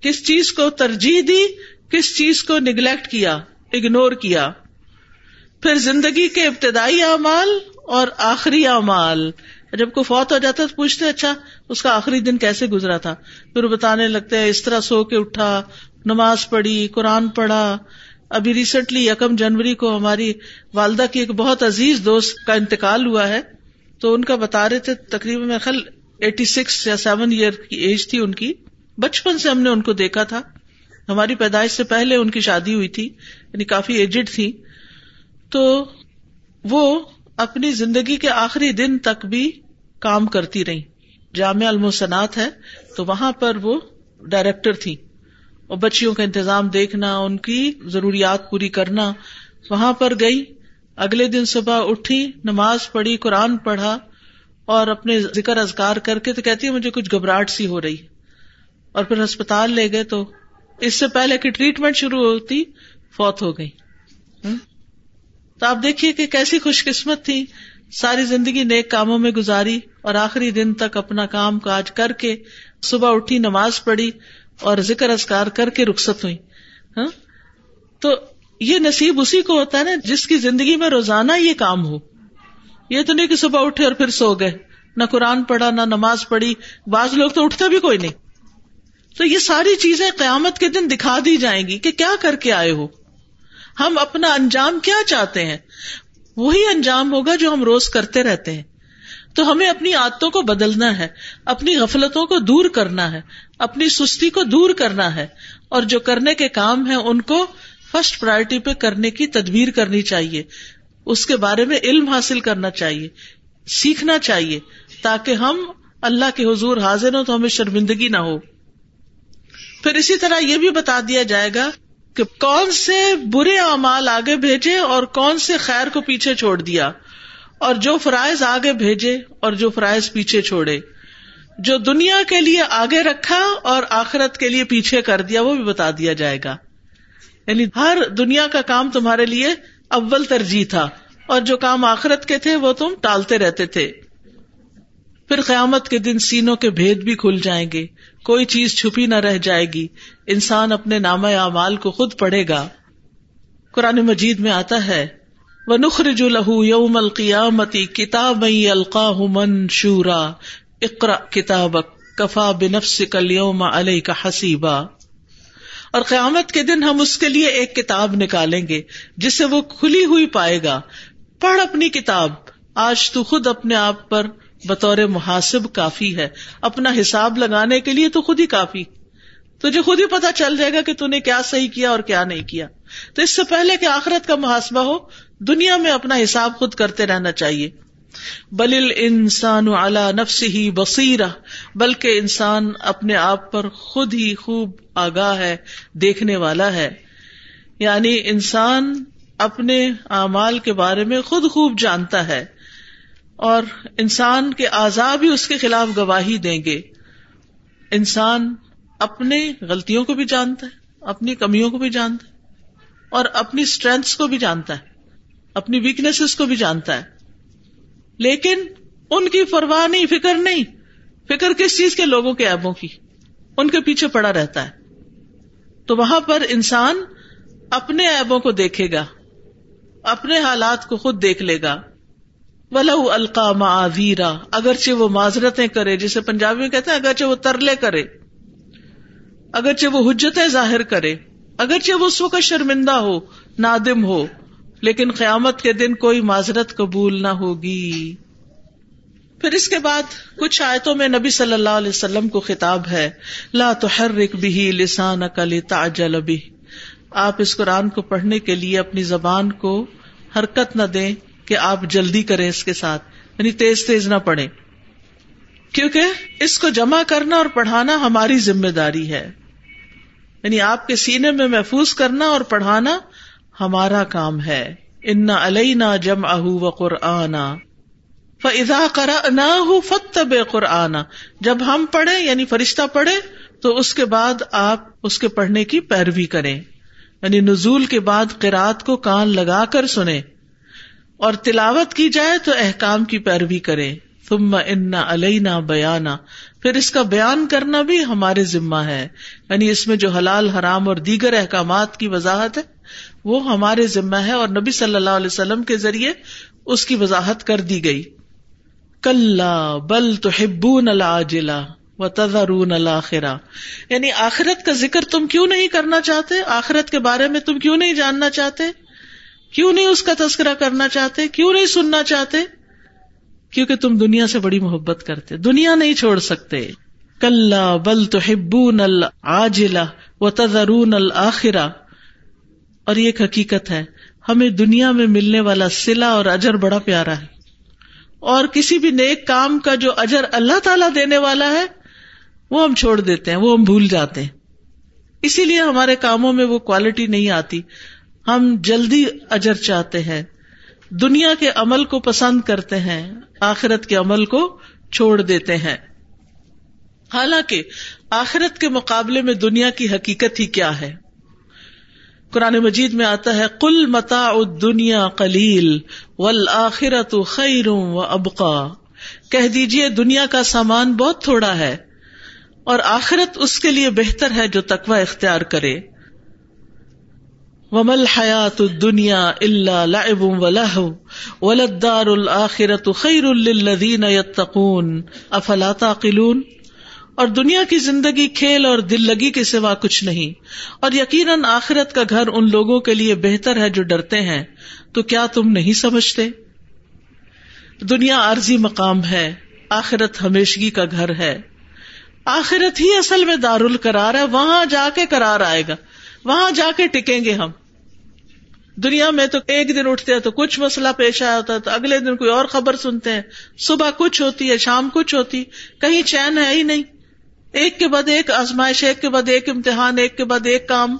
A: کس چیز کو ترجیح دی، کس چیز کو نگلیکٹ کیا اگنور کیا۔ پھر زندگی کے ابتدائی اعمال اور آخری اعمال۔ جب کوئی فوت ہو جاتا تو پوچھتے اچھا اس کا آخری دن کیسے گزرا تھا؟ پھر بتانے لگتے ہیں، اس طرح سو کے اٹھا، نماز پڑھی، قرآن پڑھا۔ ابھی ریسنٹلی یکم جنوری کو ہماری والدہ کی ایک بہت عزیز دوست کا انتقال ہوا ہے۔ تو ان کا بتا رہے تھے، تقریباً خل ایٹی سکس یا سیون ایئر کی ایج تھی ان کی۔ بچپن سے ہم نے ان کو دیکھا تھا۔ ہماری پیدائش سے پہلے ان کی شادی ہوئی تھی یعنی کافی ایجڈ تھی۔ تو وہ اپنی زندگی کے آخری دن تک بھی کام کرتی رہی۔ جامع المسنات ہے، تو وہاں پر وہ ڈائریکٹر تھی۔ اور بچیوں کا انتظام دیکھنا، ان کی ضروریات پوری کرنا، وہاں پر گئی۔ اگلے دن صبح اٹھی، نماز پڑھی، قرآن پڑھا اور اپنے ذکر ازگار کر کے تو کہتی ہے، مجھے کچھ گھبراہٹ سی ہو رہی۔ اور پھر ہسپتال لے گئے تو اس سے پہلے کہ ٹریٹمنٹ شروع ہوتی، فوت ہو گئی۔ تو آپ دیکھیے کہ کیسی خوش قسمت تھی۔ ساری زندگی نیک کاموں میں گزاری اور آخری دن تک اپنا کام کاج کر کے صبح اٹھی نماز پڑھی اور ذکر ازکار کر کے رخصت ہوئی۔ ہاں؟ تو یہ نصیب اسی کو ہوتا ہے نا جس کی زندگی میں روزانہ یہ کام ہو۔ یہ تو نہیں کہ صبح اٹھے اور پھر سو گئے۔ نہ قرآن پڑھا، نہ نماز پڑھی۔ بعض لوگ تو اٹھتا بھی کوئی نہیں۔ تو یہ ساری چیزیں قیامت کے دن دکھا دی جائیں گی کہ کیا کر کے آئے ہو۔ ہم اپنا انجام کیا چاہتے ہیں؟ وہی انجام ہوگا جو ہم روز کرتے رہتے ہیں۔ تو ہمیں اپنی عادتوں کو بدلنا ہے، اپنی غفلتوں کو دور کرنا ہے، اپنی سستی کو دور کرنا ہے۔ اور جو کرنے کے کام ہے ان کو فرسٹ پرائرٹی پہ کرنے کی تدبیر کرنی چاہیے۔ اس کے بارے میں علم حاصل کرنا چاہیے، سیکھنا چاہیے، تاکہ ہم اللہ کے حضور حاضر ہوں تو ہمیں شرمندگی نہ ہو۔ پھر اسی طرح یہ بھی بتا دیا جائے گا کہ کون سے برے اعمال آگے بھیجے اور کون سے خیر کو پیچھے چھوڑ دیا اور جو فرائض آگے بھیجے اور جو فرائض پیچھے چھوڑے جو دنیا کے لیے آگے رکھا اور آخرت کے لیے پیچھے کر دیا وہ بھی بتا دیا جائے گا یعنی ہر دنیا کا کام تمہارے لیے اول ترجیح تھا اور جو کام آخرت کے تھے وہ تم ٹالتے رہتے تھے پھر قیامت کے دن سینوں کے بھید بھی کھل جائیں گے کوئی چیز چھپی نہ رہ جائے گی۔ انسان اپنے نام اعمال کو خود پڑھے گا۔ قرآن مجید میں آتا ہے وہ نخرج لہو یوم القیامتی کتاب القاہ منشورا۔ اقرا کتاب کفا بنفس کل یوم علیہ کا حسیبا۔ اور قیامت کے دن ہم اس کے لیے ایک کتاب نکالیں گے، جسے وہ کھلی ہوئی پائے گا۔ پڑھ اپنی کتاب، آج تو خود اپنے آپ پر بطور محاسب کافی ہے۔ اپنا حساب لگانے کے لیے تو خود ہی کافی۔ تجھے خود ہی پتا چل جائے گا کہ نے کیا صحیح کیا اور کیا نہیں کیا۔ تو اس سے پہلے کہ آخرت کا محاسبہ ہو، دنیا میں اپنا حساب خود کرتے رہنا چاہیے۔ بل انسان اعلی نفس ہی بصیرہ، بلکہ انسان اپنے آپ پر خود ہی خوب آگاہ ہے، دیکھنے والا ہے۔ یعنی انسان اپنے اعمال کے بارے میں خود خوب جانتا ہے۔ اور انسان کے آزاد بھی اس کے خلاف گواہی دیں گے۔ انسان اپنے غلطیوں کو بھی جانتا ہے، اپنی کمیوں کو بھی جانتا ہے، اور اپنی اسٹرینتھ کو بھی جانتا ہے، اپنی ویکنیس کو بھی جانتا ہے۔ لیکن ان کی پرواہ نہیں، فکر نہیں۔ فکر کس چیز کے لوگوں کے ایبوں کی؟ ان کے پیچھے پڑا رہتا ہے۔ تو وہاں پر انسان اپنے ایبوں کو دیکھے گا، اپنے حالات کو خود دیکھ لے گا۔ ولو القا معذیرا اگرچہ وہ معذرتیں کرے، جسے پنجابی میں کہتے ہیں، اگرچہ وہ ترلے کرے، اگرچہ وہ حجتیں ظاہر کرے، اگرچہ وہ اس وقت شرمندہ ہو، نادم ہو، لیکن قیامت کے دن کوئی معذرت قبول نہ ہوگی۔ پھر اس کے بعد کچھ آیتوں میں نبی صلی اللہ علیہ وسلم کو خطاب ہے، لا تحرک بھی لسان کلی تاجل بھی آپ اس قرآن کو پڑھنے کے لیے اپنی زبان کو حرکت نہ دیں کہ آپ جلدی کریں اس کے ساتھ یعنی تیز تیز نہ پڑے کیونکہ اس کو جمع کرنا اور پڑھانا ہماری ذمہ داری ہے۔ یعنی آپ کے سینے میں محفوظ کرنا اور پڑھانا ہمارا کام ہے۔ ان علینا جم اہ و قرآن فضا کرا نہ فتب قرآن جب ہم پڑھے یعنی فرشتہ پڑھے، تو اس کے بعد آپ اس کے پڑھنے کی پیروی کریں۔ یعنی نزول کے بعد قرآت کو کان لگا کر سنیں۔ اور تلاوت کی جائے تو احکام کی پیروی کرے۔ تم ان علینا بیانا۔ پھر اس کا بیان کرنا بھی ہمارے ذمہ ہے۔ یعنی اس میں جو حلال، حرام اور دیگر احکامات کی وضاحت ہے، وہ ہمارے ذمہ ہے اور نبی صلی اللہ علیہ وسلم کے ذریعے اس کی وضاحت کر دی گئی۔ کل بل تو ہبون الجلا و تذرون الآخرا یعنی آخرت کا ذکر تم کیوں نہیں کرنا چاہتے؟ آخرت کے بارے میں تم کیوں نہیں جاننا چاہتے؟ کیوں نہیں اس کا تذکرہ کرنا چاہتے؟ کیوں نہیں سننا چاہتے؟ کیونکہ تم دنیا سے بڑی محبت کرتے، دنیا نہیں چھوڑ سکتے۔ کل بل تو ہبون الجلا و تذرون الآخرا اور یہ ایک حقیقت ہے، ہمیں دنیا میں ملنے والا سلا اور اجر بڑا پیارا ہے۔ اور کسی بھی نیک کام کا جو اجر اللہ تعالی دینے والا ہے، وہ ہم چھوڑ دیتے ہیں، وہ ہم بھول جاتے ہیں۔ اسی لیے ہمارے کاموں میں وہ کوالٹی نہیں آتی۔ ہم جلدی اجر چاہتے ہیں۔ دنیا کے عمل کو پسند کرتے ہیں، آخرت کے عمل کو چھوڑ دیتے ہیں۔ حالانکہ آخرت کے مقابلے میں دنیا کی حقیقت ہی کیا ہے۔ قرآن مجید میں آتا ہے کل متا دنیا کلیل ول آخرت خیر و ابقا۔ کہہ دیجیے دنیا کا سامان بہت تھوڑا ہے اور آخرت اس کے لیے بہتر ہے جو تقوی اختیار کرے۔ ومل حیات دنیا اللہ لعب و ولدار الآخرت خیر الدین یتقون۔ افلا تعقلون؟ اور دنیا کی زندگی کھیل اور دل لگی کے سوا کچھ نہیں۔ اور یقیناً آخرت کا گھر ان لوگوں کے لیے بہتر ہے جو ڈرتے ہیں۔ تو کیا تم نہیں سمجھتے؟ دنیا عارضی مقام ہے، آخرت ہمیشگی کا گھر ہے۔ آخرت ہی اصل میں دار القرار ہے، وہاں جا کے کرار آئے گا۔ وہاں جا کے ٹکیں گے ہم۔ دنیا میں تو ایک دن اٹھتے ہیں تو کچھ مسئلہ پیش آیا ہوتا ہے تو اگلے دن کوئی اور خبر سنتے ہیں۔ صبح کچھ ہوتی ہے، شام کچھ ہوتی۔ کہیں چین ہے ہی نہیں۔ ایک کے بعد ایک آزمائش، ایک کے بعد ایک امتحان، ایک کے بعد ایک کام۔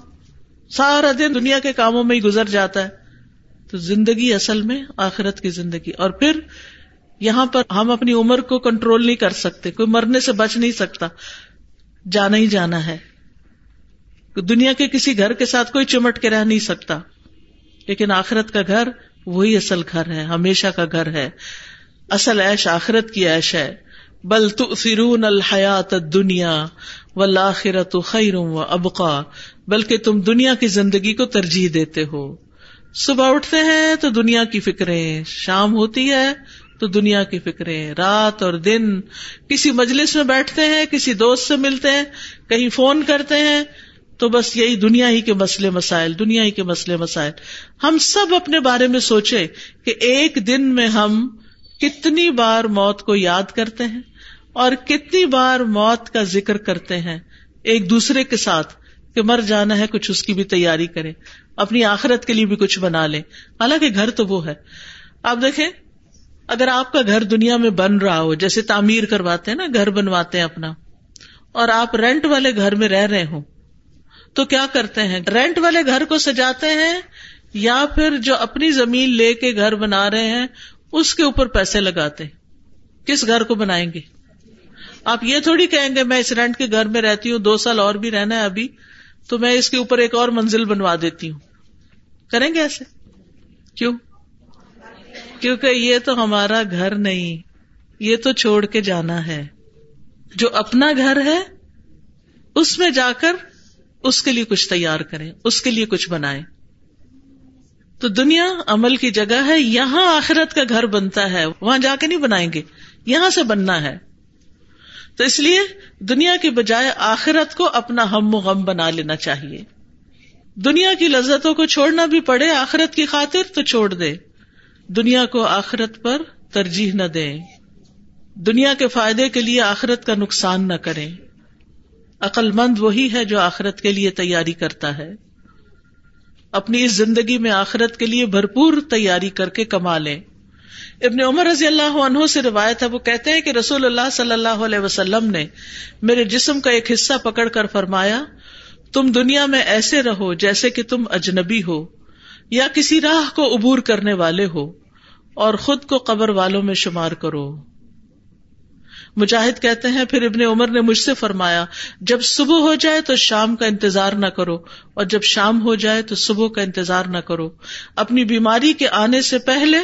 A: سارا دن دنیا کے کاموں میں ہی گزر جاتا ہے۔ تو زندگی اصل میں آخرت کی زندگی۔ اور پھر یہاں پر ہم اپنی عمر کو کنٹرول نہیں کر سکتے، کوئی مرنے سے بچ نہیں سکتا۔ جانا ہی جانا ہے۔ دنیا کے کسی گھر کے ساتھ کوئی چمٹ کے رہ نہیں سکتا۔ لیکن آخرت کا گھر وہی اصل گھر ہے، ہمیشہ کا گھر ہے۔ اصل ایش آخرت کی ایش ہے۔ بل فرون الحیات دنیا و لاخرت خیر و ابقا۔ بلکہ تم دنیا کی زندگی کو ترجیح دیتے ہو۔ صبح اٹھتے ہیں تو دنیا کی فکریں، شام ہوتی ہے تو دنیا کی فکریں۔ رات اور دن، کسی مجلس میں بیٹھتے ہیں، کسی دوست سے ملتے ہیں، کہیں فون کرتے ہیں تو بس یہی دنیا ہی کے مسئلے مسائل، دنیا ہی کے مسئلے مسائل۔ ہم سب اپنے بارے میں سوچے کہ ایک دن میں ہم کتنی بار موت کو یاد کرتے ہیں اور کتنی بار موت کا ذکر کرتے ہیں ایک دوسرے کے ساتھ کہ مر جانا ہے، کچھ اس کی بھی تیاری کرے اپنی آخرت کے لیے بھی کچھ بنا لے حالانکہ گھر تو وہ ہے۔ آپ دیکھیں، اگر آپ کا گھر دنیا میں بن رہا ہو، جیسے تعمیر کرواتے ہیں نا، گھر بنواتے ہیں اپنا، اور آپ رینٹ والے گھر میں رہ رہے ہوں تو کیا کرتے ہیں؟ رینٹ والے گھر کو سجاتے ہیں یا پھر جو اپنی زمین لے کے گھر بنا رہے ہیں، اس کے اوپر پیسے لگاتے کس گھر کو بنائیں گے؟ آپ یہ تھوڑی کہیں گے، میں اس رینٹ کے گھر میں رہتی ہوں، دو سال اور بھی رہنا ہے ابھی، تو میں اس کے اوپر ایک اور منزل بنوا دیتی ہوں۔ کریں گے ایسے؟ کیوں؟ کیونکہ یہ تو ہمارا گھر نہیں، یہ تو چھوڑ کے جانا ہے۔ جو اپنا گھر ہے، اس میں جا کر اس کے لیے کچھ تیار کریں، اس کے لیے کچھ بنائیں۔ تو دنیا عمل کی جگہ ہے، یہاں آخرت کا گھر بنتا ہے۔ وہاں جا کے نہیں بنائیں گے، یہاں سے بننا ہے۔ تو اس لیے دنیا کی بجائے آخرت کو اپنا ہم و غم بنا لینا چاہیے۔ دنیا کی لذتوں کو چھوڑنا بھی پڑے، آخرت کی خاطر تو چھوڑ دے۔ دنیا کو آخرت پر ترجیح نہ دیں۔ دنیا کے فائدے کے لیے آخرت کا نقصان نہ کریں۔ عقل مند وہی ہے جو آخرت کے لیے تیاری کرتا ہے۔ اپنی اس زندگی میں آخرت کے لیے بھرپور تیاری کر کے کما لیں۔ ابن عمر رضی اللہ عنہ سے روایت ہے، وہ کہتے ہیں کہ رسول اللہ صلی اللہ علیہ وسلم نے میرے جسم کا ایک حصہ پکڑ کر فرمایا، تم دنیا میں ایسے رہو جیسے کہ تم اجنبی ہو، یا کسی راہ کو عبور کرنے والے ہو، اور خود کو قبر والوں میں شمار کرو۔ مجاہد کہتے ہیں، پھر ابن عمر نے مجھ سے فرمایا، جب صبح ہو جائے تو شام کا انتظار نہ کرو، اور جب شام ہو جائے تو صبح کا انتظار نہ کرو۔ اپنی بیماری کے آنے سے پہلے،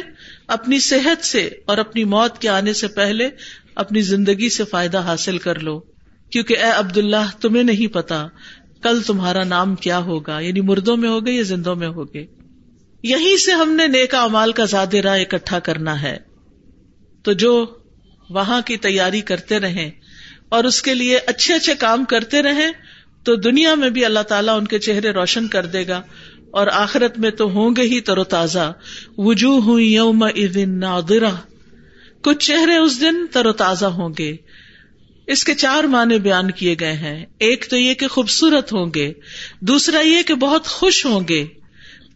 A: اپنی صحت سے اور اپنی موت کے آنے سے پہلے اپنی زندگی سے فائدہ حاصل کر لو۔ کیونکہ اے عبد اللہ تمہیں نہیں پتا کل تمہارا نام کیا ہوگا یعنی مردوں میں ہوگے یا زندوں میں ہوگے۔ یہیں سے ہم نے نیکا امال کا زیادہ راہ اکٹھا کرنا ہے۔ تو جو وہاں کی تیاری کرتے رہیں اور اس کے لیے اچھے اچھے کام کرتے رہیں تو دنیا میں بھی اللہ تعالیٰ ان کے چہرے روشن کر دے گا اور آخرت میں تو ہوں گے ہی تر و تازہ۔ وجوہ یوم نادرہ کچھ چہرے اس دن تر و تازہ ہوں گے۔ اس کے چار معنی بیان کیے گئے ہیں۔ ایک تو یہ کہ خوبصورت ہوں گے۔ دوسرا یہ کہ بہت خوش ہوں گے۔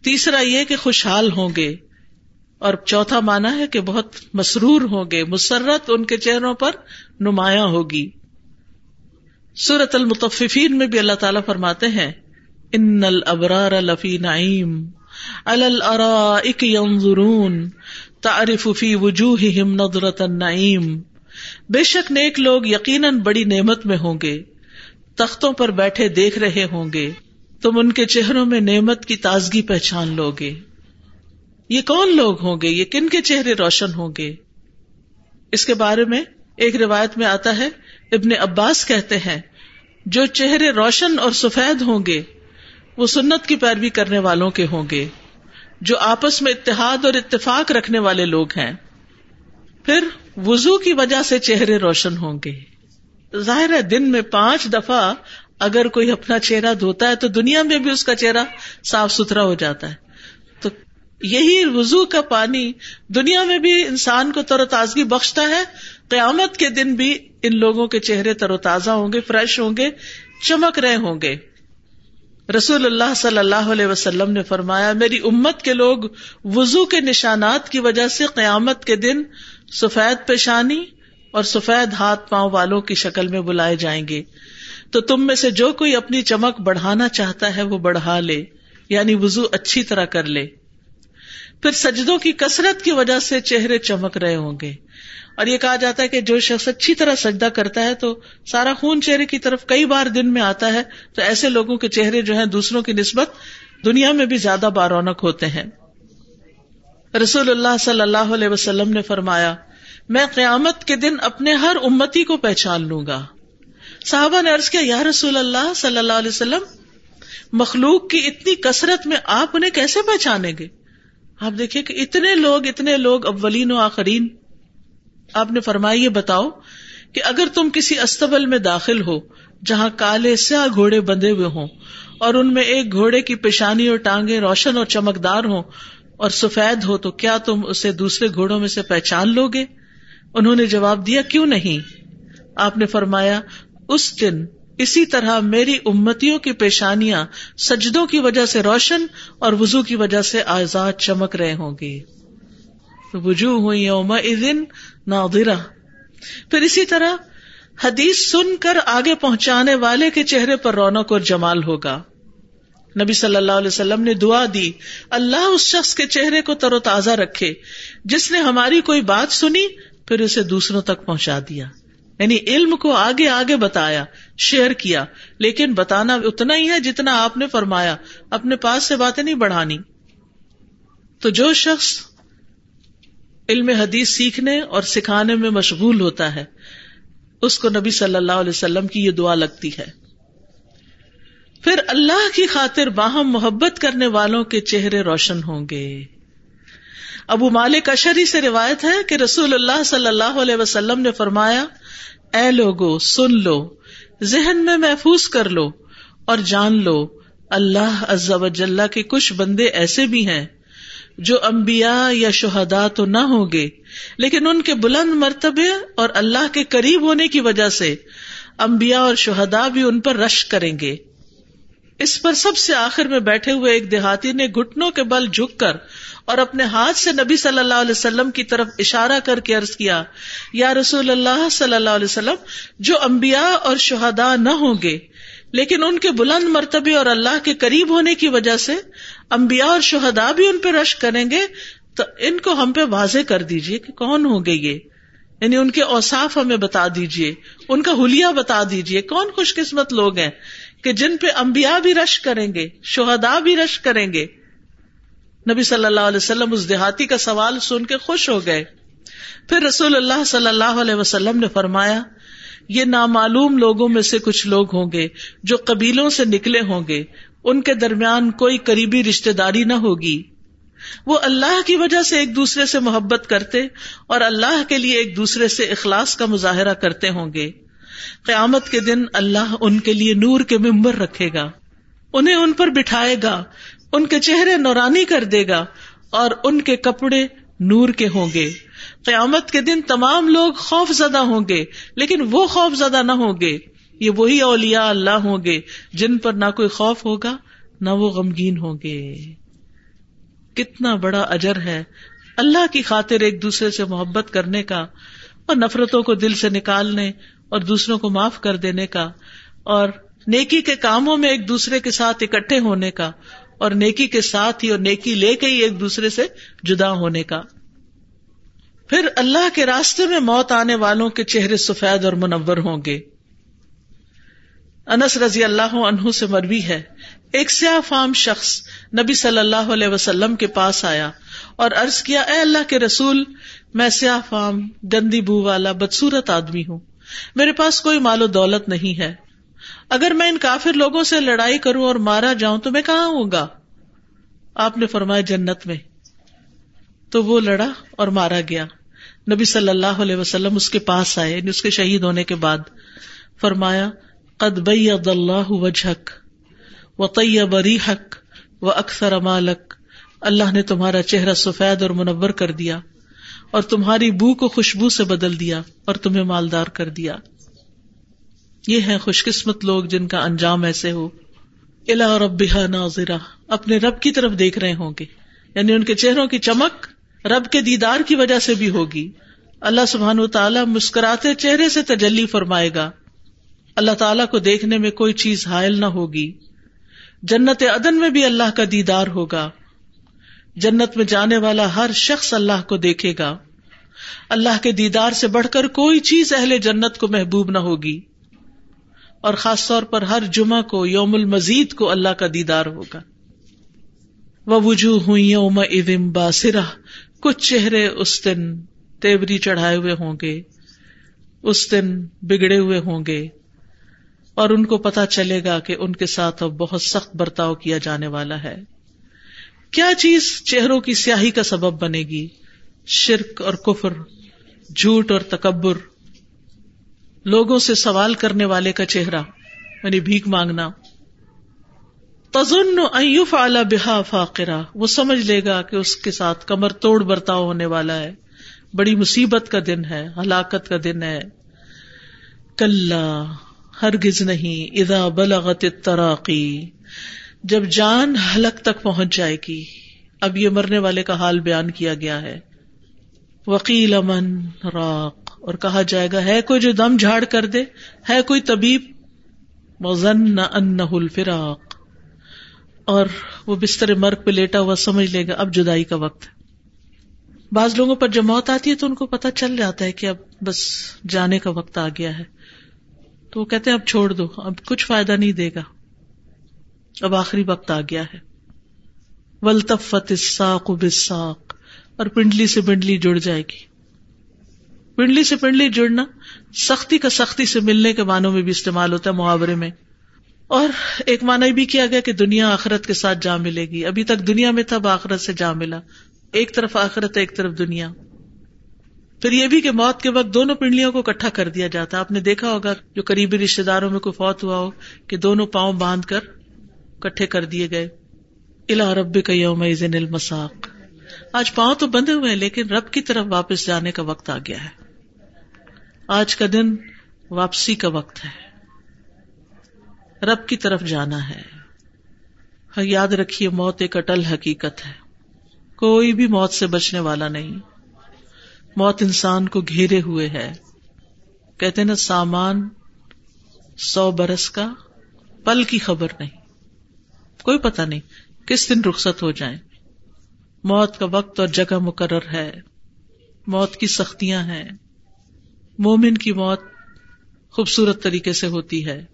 A: تیسرا یہ کہ خوشحال ہوں گے۔ اور چوتھا مانا ہے کہ بہت مسرور ہوں گے، مسرت ان کے چہروں پر نمایاں ہوگی۔ سورت المتفین میں بھی اللہ تعالیٰ فرماتے ہیں ان الابرار لفی نعیم الارائک ينظرون تعرف فی وجوہہم نظرت النعیم بے شک نیک لوگ یقیناً بڑی نعمت میں ہوں گے، تختوں پر بیٹھے دیکھ رہے ہوں گے، تم ان کے چہروں میں نعمت کی تازگی پہچان لو گے۔ یہ کون لوگ ہوں گے؟ یہ کن کے چہرے روشن ہوں گے؟ اس کے بارے میں ایک روایت میں آتا ہے، ابن عباس کہتے ہیں، جو چہرے روشن اور سفید ہوں گے، وہ سنت کی پیروی کرنے والوں کے ہوں گے، جو آپس میں اتحاد اور اتفاق رکھنے والے لوگ ہیں۔ پھر وزو کی وجہ سے چہرے روشن ہوں گے۔ ظاہر ہے، دن میں پانچ دفعہ اگر کوئی اپنا چہرہ دھوتا ہے تو دنیا میں بھی اس کا چہرہ صاف ستھرا ہو جاتا ہے۔ یہی وزو کا پانی دنیا میں بھی انسان کو تر و تازگی بخشتا ہے، قیامت کے دن بھی ان لوگوں کے چہرے تر و تازہ ہوں گے، فریش ہوں گے، چمک رہے ہوں گے۔ رسول اللہ صلی اللہ علیہ وسلم نے فرمایا، میری امت کے لوگ وزو کے نشانات کی وجہ سے قیامت کے دن سفید پیشانی اور سفید ہاتھ پاؤں والوں کی شکل میں بلائے جائیں گے۔ تو تم میں سے جو کوئی اپنی چمک بڑھانا چاہتا ہے، وہ بڑھا لے یعنی وزو اچھی طرح کر لے۔ پھر سجدوں کی کثرت کی وجہ سے چہرے چمک رہے ہوں گے۔ اور یہ کہا جاتا ہے کہ جو شخص اچھی طرح سجدہ کرتا ہے تو سارا خون چہرے کی طرف کئی بار دن میں آتا ہے تو ایسے لوگوں کے چہرے جو ہیں دوسروں کی نسبت دنیا میں بھی زیادہ بارونق ہوتے ہیں۔ رسول اللہ صلی اللہ علیہ وسلم نے فرمایا، میں قیامت کے دن اپنے ہر امتی کو پہچان لوں گا۔ صحابہ نے عرض کیا، یا رسول اللہ صلی اللہ علیہ وسلم، مخلوق کی اتنی کثرت میں آپ انہیں کیسے پہچانیں گے؟ آپ دیکھیے کہ اتنے لوگ اتنے لوگ اولین و آخرین، آپ نے فرمائی یہ بتاؤ کہ اگر تم کسی استبل میں داخل ہو، جہاں کالے سیاہ گھوڑے بندھے ہوئے ہوں، اور ان میں ایک گھوڑے کی پیشانی اور ٹانگیں روشن اور چمکدار ہوں، اور سفید ہو، تو کیا تم اسے دوسرے گھوڑوں میں سے پہچان لو گے؟ انہوں نے جواب دیا، کیوں نہیں؟ آپ نے فرمایا، اس دن اسی طرح میری امتیوں کی پیشانیاں سجدوں کی وجہ سے روشن اور وزو کی وجہ سے آزاد چمک رہے ہوں گے وجوہ ہوئی یوم نادرا پھر اسی طرح حدیث سن کر آگے پہنچانے والے کے چہرے پر رونق اور جمال ہوگا۔ نبی صلی اللہ علیہ وسلم نے دعا دی، اللہ اس شخص کے چہرے کو تر و تازہ رکھے، جس نے ہماری کوئی بات سنی، پھر اسے دوسروں تک پہنچا دیا۔ یعنی علم کو آگے آگے بتایا، شیئر کیا، لیکن بتانا اتنا ہی ہے جتنا آپ نے فرمایا، اپنے پاس سے باتیں نہیں بڑھانی۔ تو جو شخص علم حدیث سیکھنے اور سکھانے میں مشغول ہوتا ہے، اس کو نبی صلی اللہ علیہ وسلم کی یہ دعا لگتی ہے۔ پھر اللہ کی خاطر باہم محبت کرنے والوں کے چہرے روشن ہوں گے۔ ابو مالک اشری سے روایت ہے کہ رسول اللہ صلی اللہ علیہ وسلم نے فرمایا، اے لوگو، سن لو، ذہن میں محفوظ کر لو اور جان لو، اللہ جل کے کچھ بندے ایسے بھی ہیں جو امبیا یا شہدا تو نہ ہوں گے، لیکن ان کے بلند مرتبے اور اللہ کے قریب ہونے کی وجہ سے امبیا اور شہدا بھی ان پر رش کریں گے۔ اس پر سب سے آخر میں بیٹھے ہوئے ایک دیہاتی نے گٹنوں کے بل جھک کر اور اپنے ہاتھ سے نبی صلی اللہ علیہ وسلم کی طرف اشارہ کر کے عرض کیا، یا رسول اللہ صلی اللہ علیہ وسلم، جو انبیاء اور شہداء نہ ہوں گے، لیکن ان کے بلند مرتبے اور اللہ کے قریب ہونے کی وجہ سے انبیاء اور شہداء بھی ان پہ رش کریں گے، تو ان کو ہم پہ واضح کر دیجیے کہ کون ہوں گے یہ۔ یعنی ان کے اوساف ہمیں بتا دیجیے ان کا حلیہ بتا دیجیے کون خوش قسمت لوگ ہیں کہ جن پہ انبیاء بھی رش کریں گے شہدا بھی رش کریں گے۔ نبی صلی اللہ علیہ وسلم اس دیہاتی کا سوال سن کے خوش ہو گئے۔ پھر رسول اللہ صلی اللہ علیہ وسلم نے فرمایا، یہ نامعلوم لوگوں میں سے کچھ لوگ ہوں گے جو قبیلوں سے نکلے ہوں گے۔ ان کے درمیان کوئی قریبی رشتے داری نہ ہوگی۔ وہ اللہ کی وجہ سے ایک دوسرے سے محبت کرتے اور اللہ کے لیے ایک دوسرے سے اخلاص کا مظاہرہ کرتے ہوں گے۔ قیامت کے دن اللہ ان کے لیے نور کے ممبر رکھے گا۔ انہیں ان پر بٹھائے گا ان کے چہرے نورانی کر دے گا اور ان کے کپڑے نور کے ہوں گے۔ قیامت کے دن تمام لوگ خوف زدہ ہوں گے، لیکن وہ خوف زدہ نہ ہوں گے۔ یہ وہی اولیاء اللہ ہوں گے جن پر نہ کوئی خوف ہوگا، نہ وہ غمگین ہوں گے۔ کتنا بڑا اجر ہے اللہ کی خاطر ایک دوسرے سے محبت کرنے کا اور نفرتوں کو دل سے نکالنے اور دوسروں کو معاف کر دینے کا اور نیکی کے کاموں میں ایک دوسرے کے ساتھ اکٹھے ہونے کا۔ اور نیکی کے ساتھ ہی اور نیکی لے کے ہی ایک دوسرے سے جدا ہونے کا۔ پھر اللہ کے راستے میں موت آنے والوں کے چہرے سفید اور منور ہوں گے۔ انس رضی اللہ عنہ سے مروی ہے۔ ایک سیاہ فام شخص نبی صلی اللہ علیہ وسلم کے پاس آیا اور عرض کیا، اے اللہ کے رسول، میں سیاہ فام، گندی بو والا بدسورت آدمی ہوں۔ میرے پاس کوئی مال و دولت نہیں ہے۔ اگر میں ان کافر لوگوں سے لڑائی کروں اور مارا جاؤں تو میں کہاں ہوں گا؟ آپ نے فرمایا جنت میں۔ تو وہ لڑا اور مارا گیا۔ نبی صلی اللہ علیہ وسلم اس کے پاس آئے یعنی اس کے شہید ہونے کے بعد۔ فرمایا، قد اللہ وجہک و طیب ریحک و اکثر مالک۔ اللہ نے تمہارا چہرہ سفید اور منور کر دیا اور تمہاری بو کو خوشبو سے بدل دیا اور تمہیں مالدار کر دیا۔ یہ ہے خوش قسمت لوگ جن کا انجام ایسے ہو۔ الا رب ناظرہ اپنے رب کی طرف دیکھ رہے ہوں گے۔ یعنی ان کے چہروں کی چمک رب کے دیدار کی وجہ سے بھی ہوگی۔ اللہ سبحان و تعالیٰ مسکراتے چہرے سے تجلی فرمائے گا۔ اللہ تعالیٰ کو دیکھنے میں کوئی چیز حائل نہ ہوگی۔ جنت عدن میں بھی اللہ کا دیدار ہوگا۔ جنت میں جانے والا ہر شخص اللہ کو دیکھے گا۔ اللہ کے دیدار سے بڑھ کر کوئی چیز اہل جنت کو محبوب نہ ہوگی۔ اور خاص طور پر ہر جمعہ کو یوم المزید کو اللہ کا دیدار ہوگا۔ وہ وجوہ ہوئی یوم ادم باسرا کچھ چہرے اس دن تیوری چڑھائے ہوئے ہوں گے۔ اس دن بگڑے ہوئے ہوں گے۔ اور ان کو پتا چلے گا کہ ان کے ساتھ اب بہت سخت برتاؤ کیا جانے والا ہے۔ کیا چیز چہروں کی سیاہی کا سبب بنے گی؟ شرک اور کفر، جھوٹ اور تکبر۔ لوگوں سے سوال کرنے والے کا چہرہ یعنی بھیک مانگنا۔ تزن ایوف اعلی بحا فاقرا وہ سمجھ لے گا کہ اس کے ساتھ کمر توڑ برتاؤ ہونے والا ہے۔ بڑی مصیبت کا دن ہے، ہلاکت کا دن ہے۔ کل ہرگز نہیں ادا بلغت تراقی جب جان حلق تک پہنچ جائے گی، اب یہ مرنے والے کا حال بیان کیا گیا ہے۔ وکیل امن راق۔ اور کہا جائے گا، ہے کوئی جو دم جھاڑ کر دے، ہے کوئی طبیب؟ مزن الفراق۔ اور وہ بستر مرگ پہ لیٹا ہوا سمجھ لے گا، اب جدائی کا وقت بعض لوگوں پر جب موت آتی ہے تو ان کو پتا چل جاتا ہے کہ اب بس جانے کا وقت آ گیا ہے۔ تو وہ کہتے ہیں، اب چھوڑ دو، اب کچھ فائدہ نہیں دے گا۔ اب آخری وقت آ گیا ہے۔ ولطفت ساک بساک اور پنڈلی سے پنڈلی جڑ جائے گی۔ پنڈلی سے پنڈلی جڑنا، سختی کا سختی سے ملنے کے معنوں میں بھی استعمال ہوتا ہے محاورے میں۔ اور ایک معنی بھی کیا گیا کہ دنیا آخرت کے ساتھ جا ملے گی۔ ابھی تک دنیا میں تب آخرت سے جا ملا۔ ایک طرف آخرت، ایک طرف دنیا۔ پھر یہ بھی کہ موت کے وقت دونوں پنڈلیوں کو اکٹھا کر دیا جاتا۔ ہے آپ نے دیکھا ہوگا جو قریبی رشتے داروں میں کوئی فوت ہوا ہو کہ دونوں پاؤں باندھ کر کٹھے کر دیے گئے۔ الا رب کا یوم المساق۔ آج پاؤں تو بندے ہوئے ہیں، لیکن رب کی طرف واپس جانے کا وقت آ گیا ہے۔ آج کا دن واپسی کا وقت ہے۔ رب کی طرف جانا ہے۔ ہاں، یاد رکھیے، موت ایک اٹل حقیقت ہے۔ کوئی بھی موت سے بچنے والا نہیں۔ موت انسان کو گھیرے ہوئے ہے۔ کہتے نا، سامان سو برس کا پل کی خبر نہیں۔ کوئی پتا نہیں کس دن رخصت ہو جائیں۔ موت کا وقت اور جگہ مقرر ہے۔ موت کی سختیاں ہیں۔ مومن کی موت خوبصورت طریقے سے ہوتی ہے۔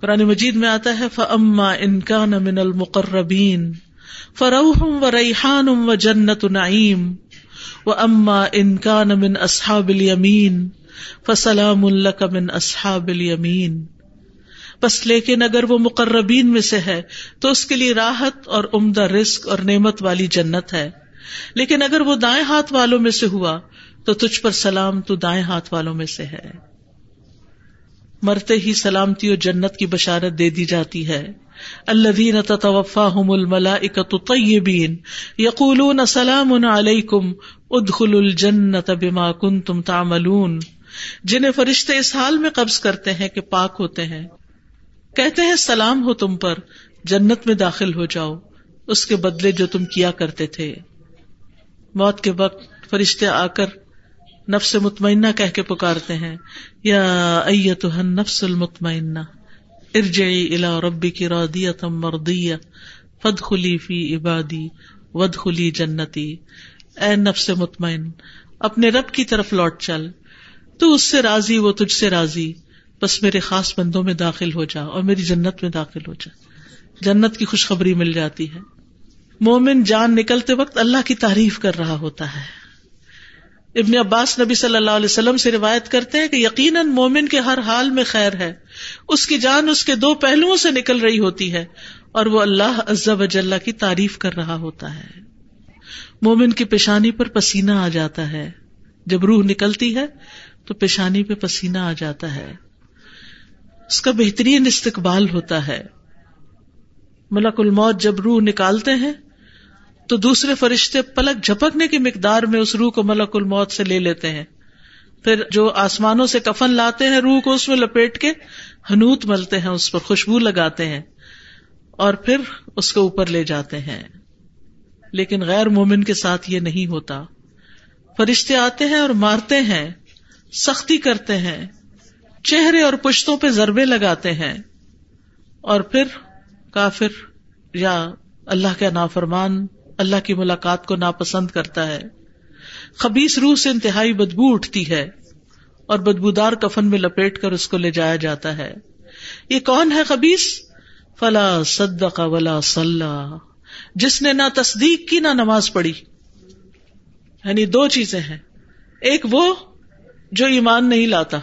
A: قرآن مجید میں آتا ہے فما انکان من المقربین فروحم و ریحان و جنت نعیم و اما انکان من اصحاب الیمین فسلام الک من اصحاب الیمین بس لیکن اگر وہ مقربین میں سے ہے، تو اس کے لیے راحت اور عمدہ رسک اور نعمت والی جنت ہے۔ لیکن اگر وہ دائیں ہاتھ والوں میں سے ہوا تو تجھ پر سلام تو دائیں ہاتھ والوں میں سے ہے۔ مرتے ہی سلامتی اور جنت کی بشارت دے دی جاتی ہے۔ اللہ تتوفا ہم الملا اکتین سلام علیکم ادخل الجنت بما کنتم تعملون۔ جنہیں فرشتے اس حال میں قبض کرتے ہیں کہ پاک ہوتے ہیں۔ کہتے ہیں، سلام ہو تم پر، جنت میں داخل ہو جاؤ۔ اس کے بدلے جو تم کیا کرتے تھے۔ موت کے وقت فرشتے آ کر نفس مطمئنہ کہہ کے پکارتے ہیں، یا نفس المطمئنہ، ارجعی الا ربی کی رودیت مردیہ فد خلی فی عبادی ود خلی جنتی۔ اے نفس مطمئن، اپنے رب کی طرف لوٹ چل، تو اس سے راضی، وہ تجھ سے راضی۔ بس میرے خاص بندوں میں داخل ہو جا اور میری جنت میں داخل ہو جا۔ جنت کی خوشخبری مل جاتی ہے۔ مومن جان نکلتے وقت اللہ کی تعریف کر رہا ہوتا ہے۔ ابن عباس نبی صلی اللہ علیہ وسلم سے روایت کرتے ہیں کہ یقیناً مومن کے ہر حال میں خیر ہے۔ اس کی جان اس کے دو پہلوؤں سے نکل رہی ہوتی ہے اور وہ اللہ عزب وجاللہ کی تعریف کر رہا ہوتا ہے۔ مومن کی پیشانی پر پسینہ آ جاتا ہے۔ جب روح نکلتی ہے تو پیشانی پہ پسینہ آ جاتا ہے۔ اس کا بہترین استقبال ہوتا ہے۔ ملک الموت جب روح نکالتے ہیں تو دوسرے فرشتے پلک جھپکنے کی مقدار میں اس روح کو ملک الموت سے لے لیتے ہیں۔ پھر جو آسمانوں سے کفن لاتے ہیں روح کو اس میں لپیٹ کے ہنوت ملتے ہیں، اس پر خوشبو لگاتے ہیں اور پھر اس کو اوپر لے جاتے ہیں۔ لیکن غیر مومن کے ساتھ یہ نہیں ہوتا۔ فرشتے آتے ہیں اور مارتے ہیں، سختی کرتے ہیں، چہرے اور پشتوں پہ ضربے لگاتے ہیں۔ اور پھر کافر یا اللہ کا نافرمان اللہ کی ملاقات کو ناپسند کرتا ہے۔ خبیس روح سے انتہائی بدبو اٹھتی ہے اور بدبودار کفن میں لپیٹ کر اس کو لے جایا جاتا ہے۔ یہ کون ہے خبیس فلا صدق ولا صلاح جس نے نہ تصدیق کی نہ نماز پڑھی۔ یعنی دو چیزیں ہیں۔ ایک وہ جو ایمان نہیں لاتا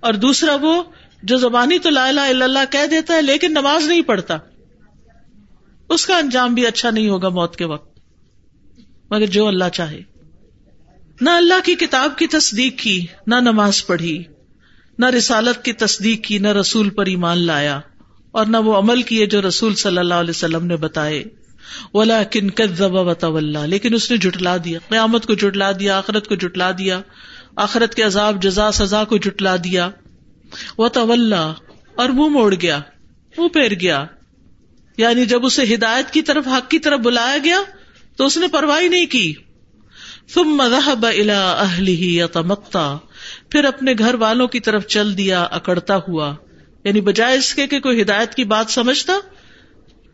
A: اور دوسرا وہ جو زبانی تو لا الہ الا اللہ کہہ دیتا ہے لیکن نماز نہیں پڑھتا۔ اس کا انجام بھی اچھا نہیں ہوگا موت کے وقت۔ مگر جو اللہ چاہے۔ نہ اللہ کی کتاب کی تصدیق کی، نہ نماز پڑھی، نہ رسالت کی تصدیق کی، نہ رسول پر ایمان لایا۔ اور نہ وہ عمل کیے جو رسول صلی اللہ علیہ وسلم نے بتائے۔ ولا کن کل لیکن اس نے جٹلا دیا۔ قیامت کو جٹلا دیا، آخرت کو جٹلا دیا۔ آخرت کے عذاب، جزا، سزا کو جٹلا دیا۔ وہ طول اور منہ موڑ گیا، منہ پھیر گیا۔ یعنی جب اسے ہدایت کی طرف، حق کی طرف بلایا گیا تو اس نے پرواہ نہیں کی۔ تم مذہب الا اہلی یا تمکتا پھر اپنے گھر والوں کی طرف چل دیا، اکڑتا ہوا۔ یعنی بجائے اس کے کہ کوئی ہدایت کی بات سمجھتا،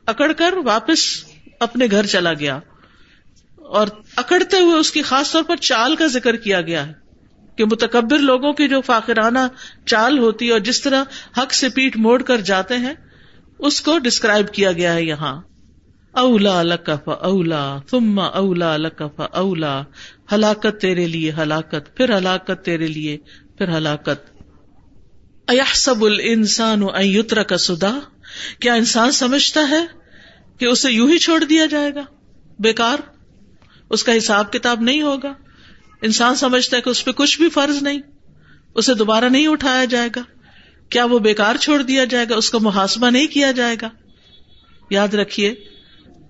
A: اکڑ کر واپس اپنے گھر چلا گیا۔ اور اکڑتے ہوئے اس کی خاص طور پر چال کا ذکر کیا گیا ہے کہ متکبر لوگوں کی جو فاقرانہ چال ہوتی ہے اور جس طرح حق سے پیٹ موڑ کر جاتے ہیں اس کو ڈسکرائب کیا گیا ہے یہاں۔ اولا لکف اولا تم اولا لکف اولا۔ ہلاکت تیرے لیے ہلاکت، پھر ہلاکت تیرے لیے، پھر ہلاکت۔ سب السان ایتر کا سدا کیا انسان سمجھتا ہے کہ اسے یوں ہی چھوڑ دیا جائے گا؟ بیکار۔ اس کا حساب کتاب نہیں ہوگا۔ انسان سمجھتا ہے کہ اس پہ کچھ بھی فرض نہیں۔ اسے دوبارہ نہیں اٹھایا جائے گا۔ کیا وہ بےکار چھوڑ دیا جائے گا؟ اس کا محاسبہ نہیں کیا جائے گا؟ یاد رکھیے،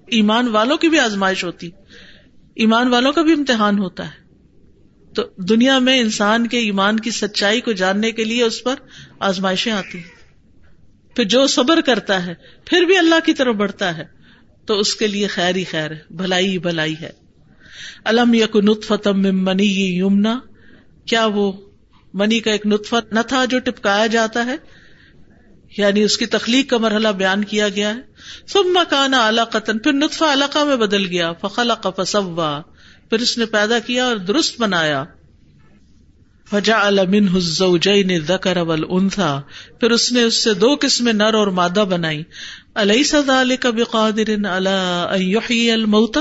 A: ایمان والوں کی بھی آزمائش ہوتی، ایمان والوں کا بھی امتحان ہوتا ہے۔ تو دنیا میں انسان کے ایمان کی سچائی کو جاننے کے لیے اس پر آزمائشیں آتی ہیں۔ پھر جو صبر کرتا ہے، پھر بھی اللہ کی طرف بڑھتا ہے۔ تو اس کے لیے خیر ہی خیر ہے، بھلائی بھلائی ہے۔ الم یک نطفتم من منی یمنا کیا وہ منی کا ایک نطفہ نہ تھا جو ٹپکایا جاتا ہے یعنی اس کی تخلیق کا مرحلہ بیان کیا گیا ہے۔ ثم کان علاقتن پھر نطفہ علاقہ میں بدل گیا۔ فخلق فسوا، پھر اس نے پیدا کیا اور درست بنایا۔ فجعل منه الزوجين الذكر والانثى، پھر اس نے اس سے دو قسمیں نر اور مادہ بنائی۔ الیس ذلك بقادر على ان يحيي الموتى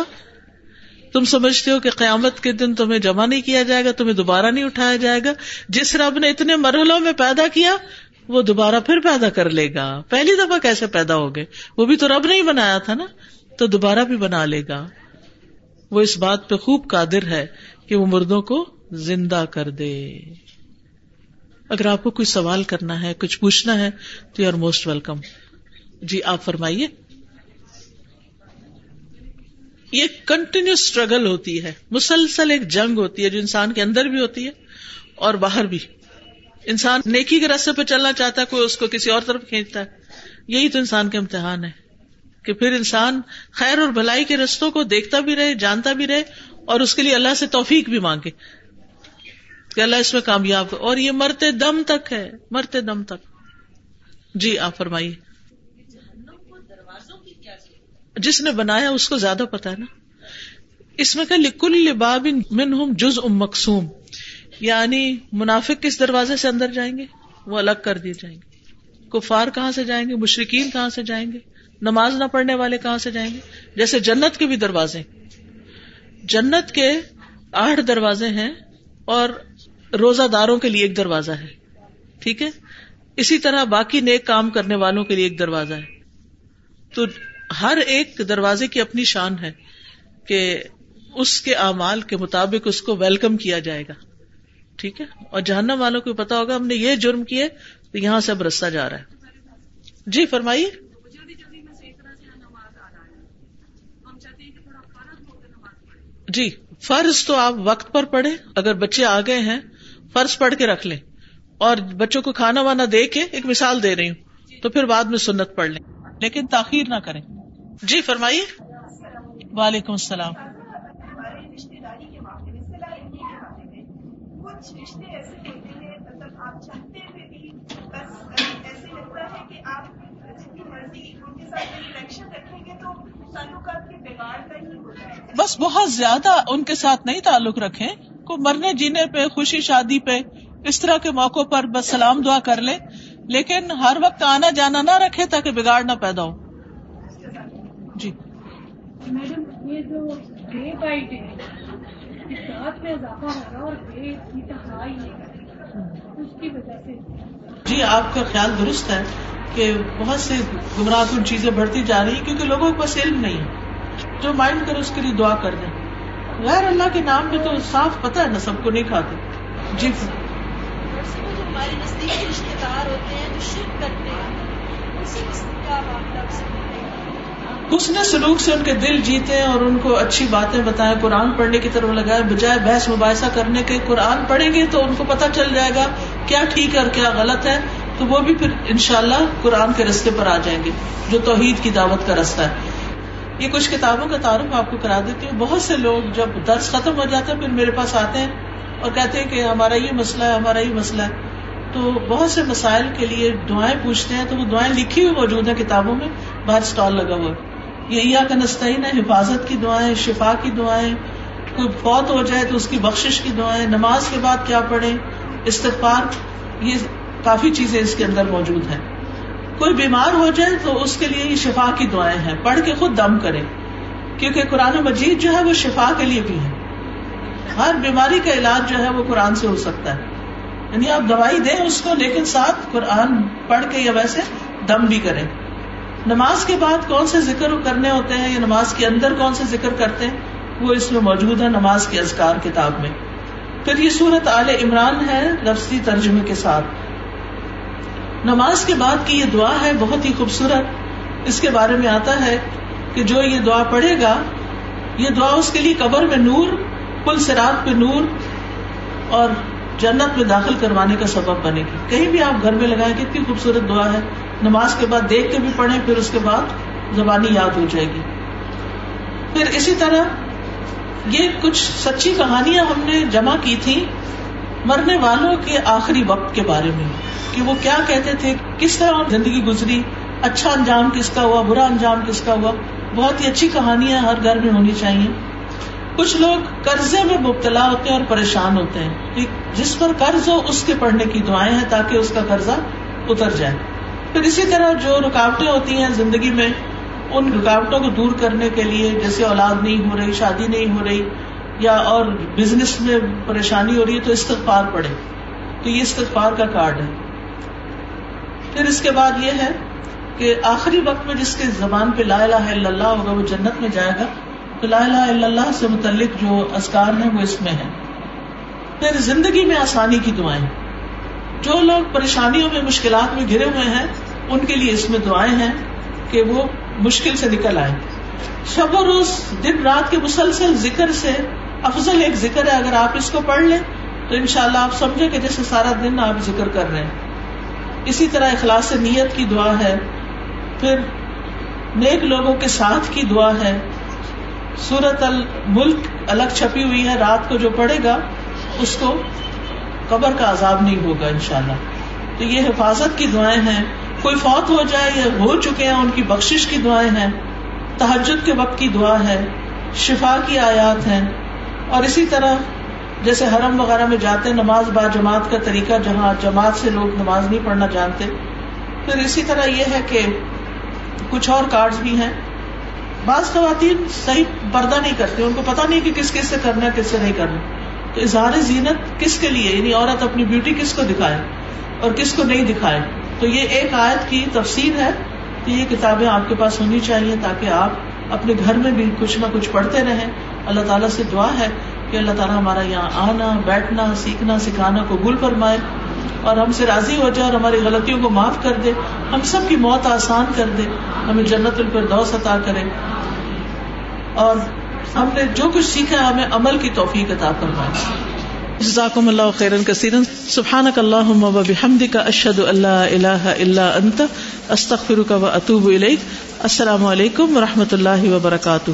A: تم سمجھتے ہو کہ قیامت کے دن تمہیں جمع نہیں کیا جائے گا، تمہیں دوبارہ نہیں اٹھایا جائے گا۔ جس رب نے اتنے مرحلوں میں پیدا کیا، وہ دوبارہ پھر پیدا کر لے گا۔ پہلی دفعہ کیسے پیدا ہو گئے؟ وہ بھی تو رب نہیں بنایا تھا نا، تو دوبارہ بھی بنا لے گا۔ وہ اس بات پہ خوب قادر ہے کہ وہ مردوں کو زندہ کر دے۔ اگر آپ کو کوئی سوال کرنا ہے، کچھ پوچھنا ہے، تو یو آر موسٹ ویلکم جی آپ فرمائیے۔ یہ کنٹینیو اسٹرگل ہوتی ہے۔ مسلسل ایک جنگ ہوتی ہے جو انسان کے اندر بھی ہوتی ہے اور باہر بھی۔ انسان نیکی کے راستے پہ چلنا چاہتا ہے، کوئی اس کو کسی اور طرف کھینچتا ہے۔ یہی تو انسان کے امتحان ہے کہ پھر انسان خیر اور بھلائی کے رستوں کو دیکھتا بھی رہے، جانتا بھی رہے اور اس کے لیے اللہ سے توفیق بھی مانگے۔ کہ اللہ اس میں کامیاب اور یہ مرتے دم تک ہے، مرتے دم تک۔ جی آپ فرمائیے۔ جس نے بنایا اس کو زیادہ پتا ہے نا۔ اس میں کہ لکل لباب من ہم جز ام مقصوم یعنی منافق کس دروازے سے اندر جائیں گے؟ وہ الگ کر دیے جائیں گے۔ کفار کہاں سے جائیں گے؟ مشرقین کہاں سے جائیں گے؟ نماز نہ پڑھنے والے کہاں سے جائیں گے؟ جیسے جنت کے بھی دروازے۔ جنت کے آٹھ دروازے ہیں اور روزہ داروں کے لیے ایک دروازہ ہے۔ ٹھیک ہے؟ اسی طرح باقی نیک کام کرنے والوں کے لیے ایک دروازہ ہے۔ تو ہر ایک دروازے کی اپنی شان ہے کہ اس کے اعمال کے مطابق اس کو ویلکم کیا جائے گا۔ ٹھیک ہے؟ اور جہنم والوں کو پتا ہوگا ہم نے یہ جرم کیے تو یہاں سے اب رستہ جا رہا ہے۔ جی فرمائیے۔ جی فرض تو آپ وقت پر پڑھے اگر بچے آ گئے ہیں، فرض پڑھ کے رکھ لیں۔ اور بچوں کو کھانا وانا دے کے ایک مثال دے رہی ہوں، تو پھر بعد میں سنت پڑھ لیں۔ لیکن تاخیر نہ کریں۔ جی فرمائیے۔ وعلیکم السلام۔ بس بہت زیادہ ان کے ساتھ نہیں تعلق رکھے کو مرنے جینے پہ، خوشی شادی پہ، اس طرح کے موقع پر بس سلام دعا کر لے لیکن ہر وقت آنا جانا نہ رکھے تاکہ بگاڑ نہ پیدا ہو۔ جی۔
C: میڈم یہ جو ڈے بائی ڈے رات میں اضافہ ہو رہا اور ڈے ہائی اس کی وجہ سے۔
A: جی آپ کا خیال درست ہے کہ بہت سے گمراہ کن چیزیں بڑھتی جا رہی ہیں کیونکہ لوگوں کو علم نہیں ہے۔ جو مائنڈ کرے اس کے لیے دعا کر دیں۔ غیر اللہ کے نام میں تو صاف پتہ ہے نا سب کو نہیں کھاتے۔ جی۔
D: جو ہمارے نزدیکی رشتے دار ہوتے ہیں جو شرک کرتے ہیں اس سے کیا معاملہ
A: حسن سلوک سے ان کے دل جیتے اور ان کو اچھی باتیں بتائیں، قرآن پڑھنے کی طرف لگائے، بجائے بحث مباحثہ کرنے کے قرآن پڑھیں گے تو ان کو پتا چل جائے گا کیا ٹھیک ہے اور کیا غلط ہے، تو وہ بھی پھر انشاءاللہ اللہ قرآن کے رستے پر آ جائیں گے، جو توحید کی دعوت کا رستہ ہے۔ یہ کچھ کتابوں کا تعارف آپ کو کرا دیتی ہوں۔ بہت سے لوگ جب درس ختم ہو جاتا ہے، پھر میرے پاس آتے ہیں اور کہتے ہیں کہ ہمارا یہ مسئلہ ہے، ہمارا یہ مسئلہ ہے۔ تو بہت سے مسائل کے لیے دعائیں پوچھتے ہیں، تو وہ دعائیں لکھی ہوئی موجود ہیں کتابوں میں باہر اسٹال لگا ہوا یہ کا نستعین ہے، حفاظت کی دعائیں، شفا کی دعائیں، کوئی فوت ہو جائے تو اس کی بخشش کی دعائیں، نماز کے بعد کیا پڑھیں، استغفار، یہ کافی چیزیں اس کے اندر موجود ہیں۔ کوئی بیمار ہو جائے تو اس کے لیے یہ شفا کی دعائیں ہیں۔ پڑھ کے خود دم کرے کیونکہ قرآن مجید جو ہے وہ شفا کے لیے بھی ہے۔ ہر بیماری کا علاج جو ہے وہ قرآن سے ہو سکتا ہے۔ یعنی آپ دوائی دیں اس کو، لیکن ساتھ قرآن پڑھ کے یا ویسے دم بھی کریں۔ نماز کے بعد کون سے ذکر کرنے ہوتے ہیں یا نماز کے اندر کون سے ذکر کرتے ہیں؟ وہ اس میں موجود ہے نماز کے ازکار کتاب میں۔ پھر یہ سورت عال عمران ہے لفظی ترجمے کے ساتھ۔ نماز کے بعد کی یہ دعا ہے بہت ہی خوبصورت۔ اس کے بارے میں آتا ہے کہ جو یہ دعا پڑھے گا، یہ دعا اس کے لیے قبر میں نور پل سرات پہ نور اور جنت میں داخل کروانے کا سبب بنے گی۔ کہیں بھی آپ گھر میں لگائیں کتنی خوبصورت دعا ہے۔ نماز کے بعد دیکھ کے بھی پڑھیں، پھر اس کے بعد زبانی یاد ہو جائے گی۔ پھر اسی طرح یہ کچھ سچی کہانیاں ہم نے جمع کی تھی مرنے والوں کے آخری وقت کے بارے میں، کہ وہ کیا کہتے تھے، کس طرح زندگی گزری اچھا انجام کس کا ہوا، برا انجام کس کا ہوا۔ بہت ہی اچھی کہانیاں ہر گھر میں ہونی چاہیے۔ کچھ لوگ قرضے میں مبتلا ہوتے ہیں اور پریشان ہوتے ہیں جس پر قرض ہو اس کے پڑھنے کی دعائیں ہیں تاکہ اس کا قرضہ اتر جائے۔ پھر اسی طرح جو رکاوٹیں ہوتی ہیں زندگی میں، ان رکاوٹوں کو دور کرنے کے لیے جیسے اولاد نہیں ہو رہی، شادی نہیں ہو رہی، یا اور بزنس میں پریشانی ہو رہی ہے تو استغفار پڑے تو یہ استغفار کا کارڈ ہے۔ پھر اس کے بعد یہ ہے کہ آخری وقت میں جس کے زبان پہ لا الہ الا اللہ ہوگا، وہ جنت میں جائے گا۔ تو لا الہ الا اللہ سے متعلق جو اسکار ہیں، وہ اس میں ہے پھر زندگی میں آسانی کی دعائیں۔ جو لوگ پریشانیوں میں، مشکلات میں گرے ہوئے ہیں ان کے لیے اس میں دعائیں ہیں کہ وہ مشکل سے نکل آئے شب و روز، دن رات کے مسلسل ذکر سے افضل ایک ذکر ہے، اگر آپ اس کو پڑھ لیں تو انشاءاللہ اللہ آپ سمجھے کہ جیسے سارا دن آپ ذکر کر رہے ہیں۔ اسی طرح اخلاص نیت کی دعا ہے۔ پھر نیک لوگوں کے ساتھ کی دعا ہے۔ سورت الملک الگ چھپی ہوئی ہے، رات کو جو پڑھے گا، اس کو قبر کا عذاب نہیں ہوگا انشاءاللہ۔ تو یہ حفاظت کی دعائیں ہیں۔ کوئی فوت ہو جائے یا ہو چکے ہیں، ان کی بخشش کی دعائیں ہیں تحجد کے وقت کی دعا ہے، شفا کی آیات ہیں۔ اور اسی طرح جیسے حرم وغیرہ میں جاتے نماز با جماعت کا طریقہ، جہاں جماعت سے لوگ نماز نہیں پڑھنا جانتے۔ پھر اسی طرح یہ ہے کہ کچھ اور کارڈ بھی ہیں۔ بعض خواتین صحیح پردہ نہیں کرتے، ان کو پتا نہیں کہ کس کس سے کرنا ہے، کس سے نہیں کرنا۔ تو اظہار زینت کس کے لیے؟ یعنی عورت اپنی بیوٹی کس کو دکھائے اور کس کو نہیں دکھائے؟ تو یہ ایک آیت کی تفسیر ہے کہ یہ کتابیں آپ کے پاس ہونی چاہیے تاکہ آپ اپنے گھر میں بھی کچھ نہ کچھ پڑھتے رہیں۔ اللہ تعالیٰ سے دعا ہے کہ اللہ تعالیٰ ہمارا یہاں آنا، بیٹھنا، سیکھنا، سکھانا قبول فرمائے اور ہم سے راضی ہو جائے اور ہماری غلطیوں کو معاف کر دے۔ ہم سب کی موت آسان کر دے۔ ہمیں جنت الفردوس عطا کرے۔ اور ہم نے جو کچھ سیکھا ہمیں عمل کی توفیق عطا فرمائے۔ جزاکم اللہ خیرن کثیرن. سبحانک اللہم و بحمدک اشہد اللہ الہ الا انت. استغفرک و اتوب الیک. السلام علیکم و رحمۃ اللہ وبرکاتہ.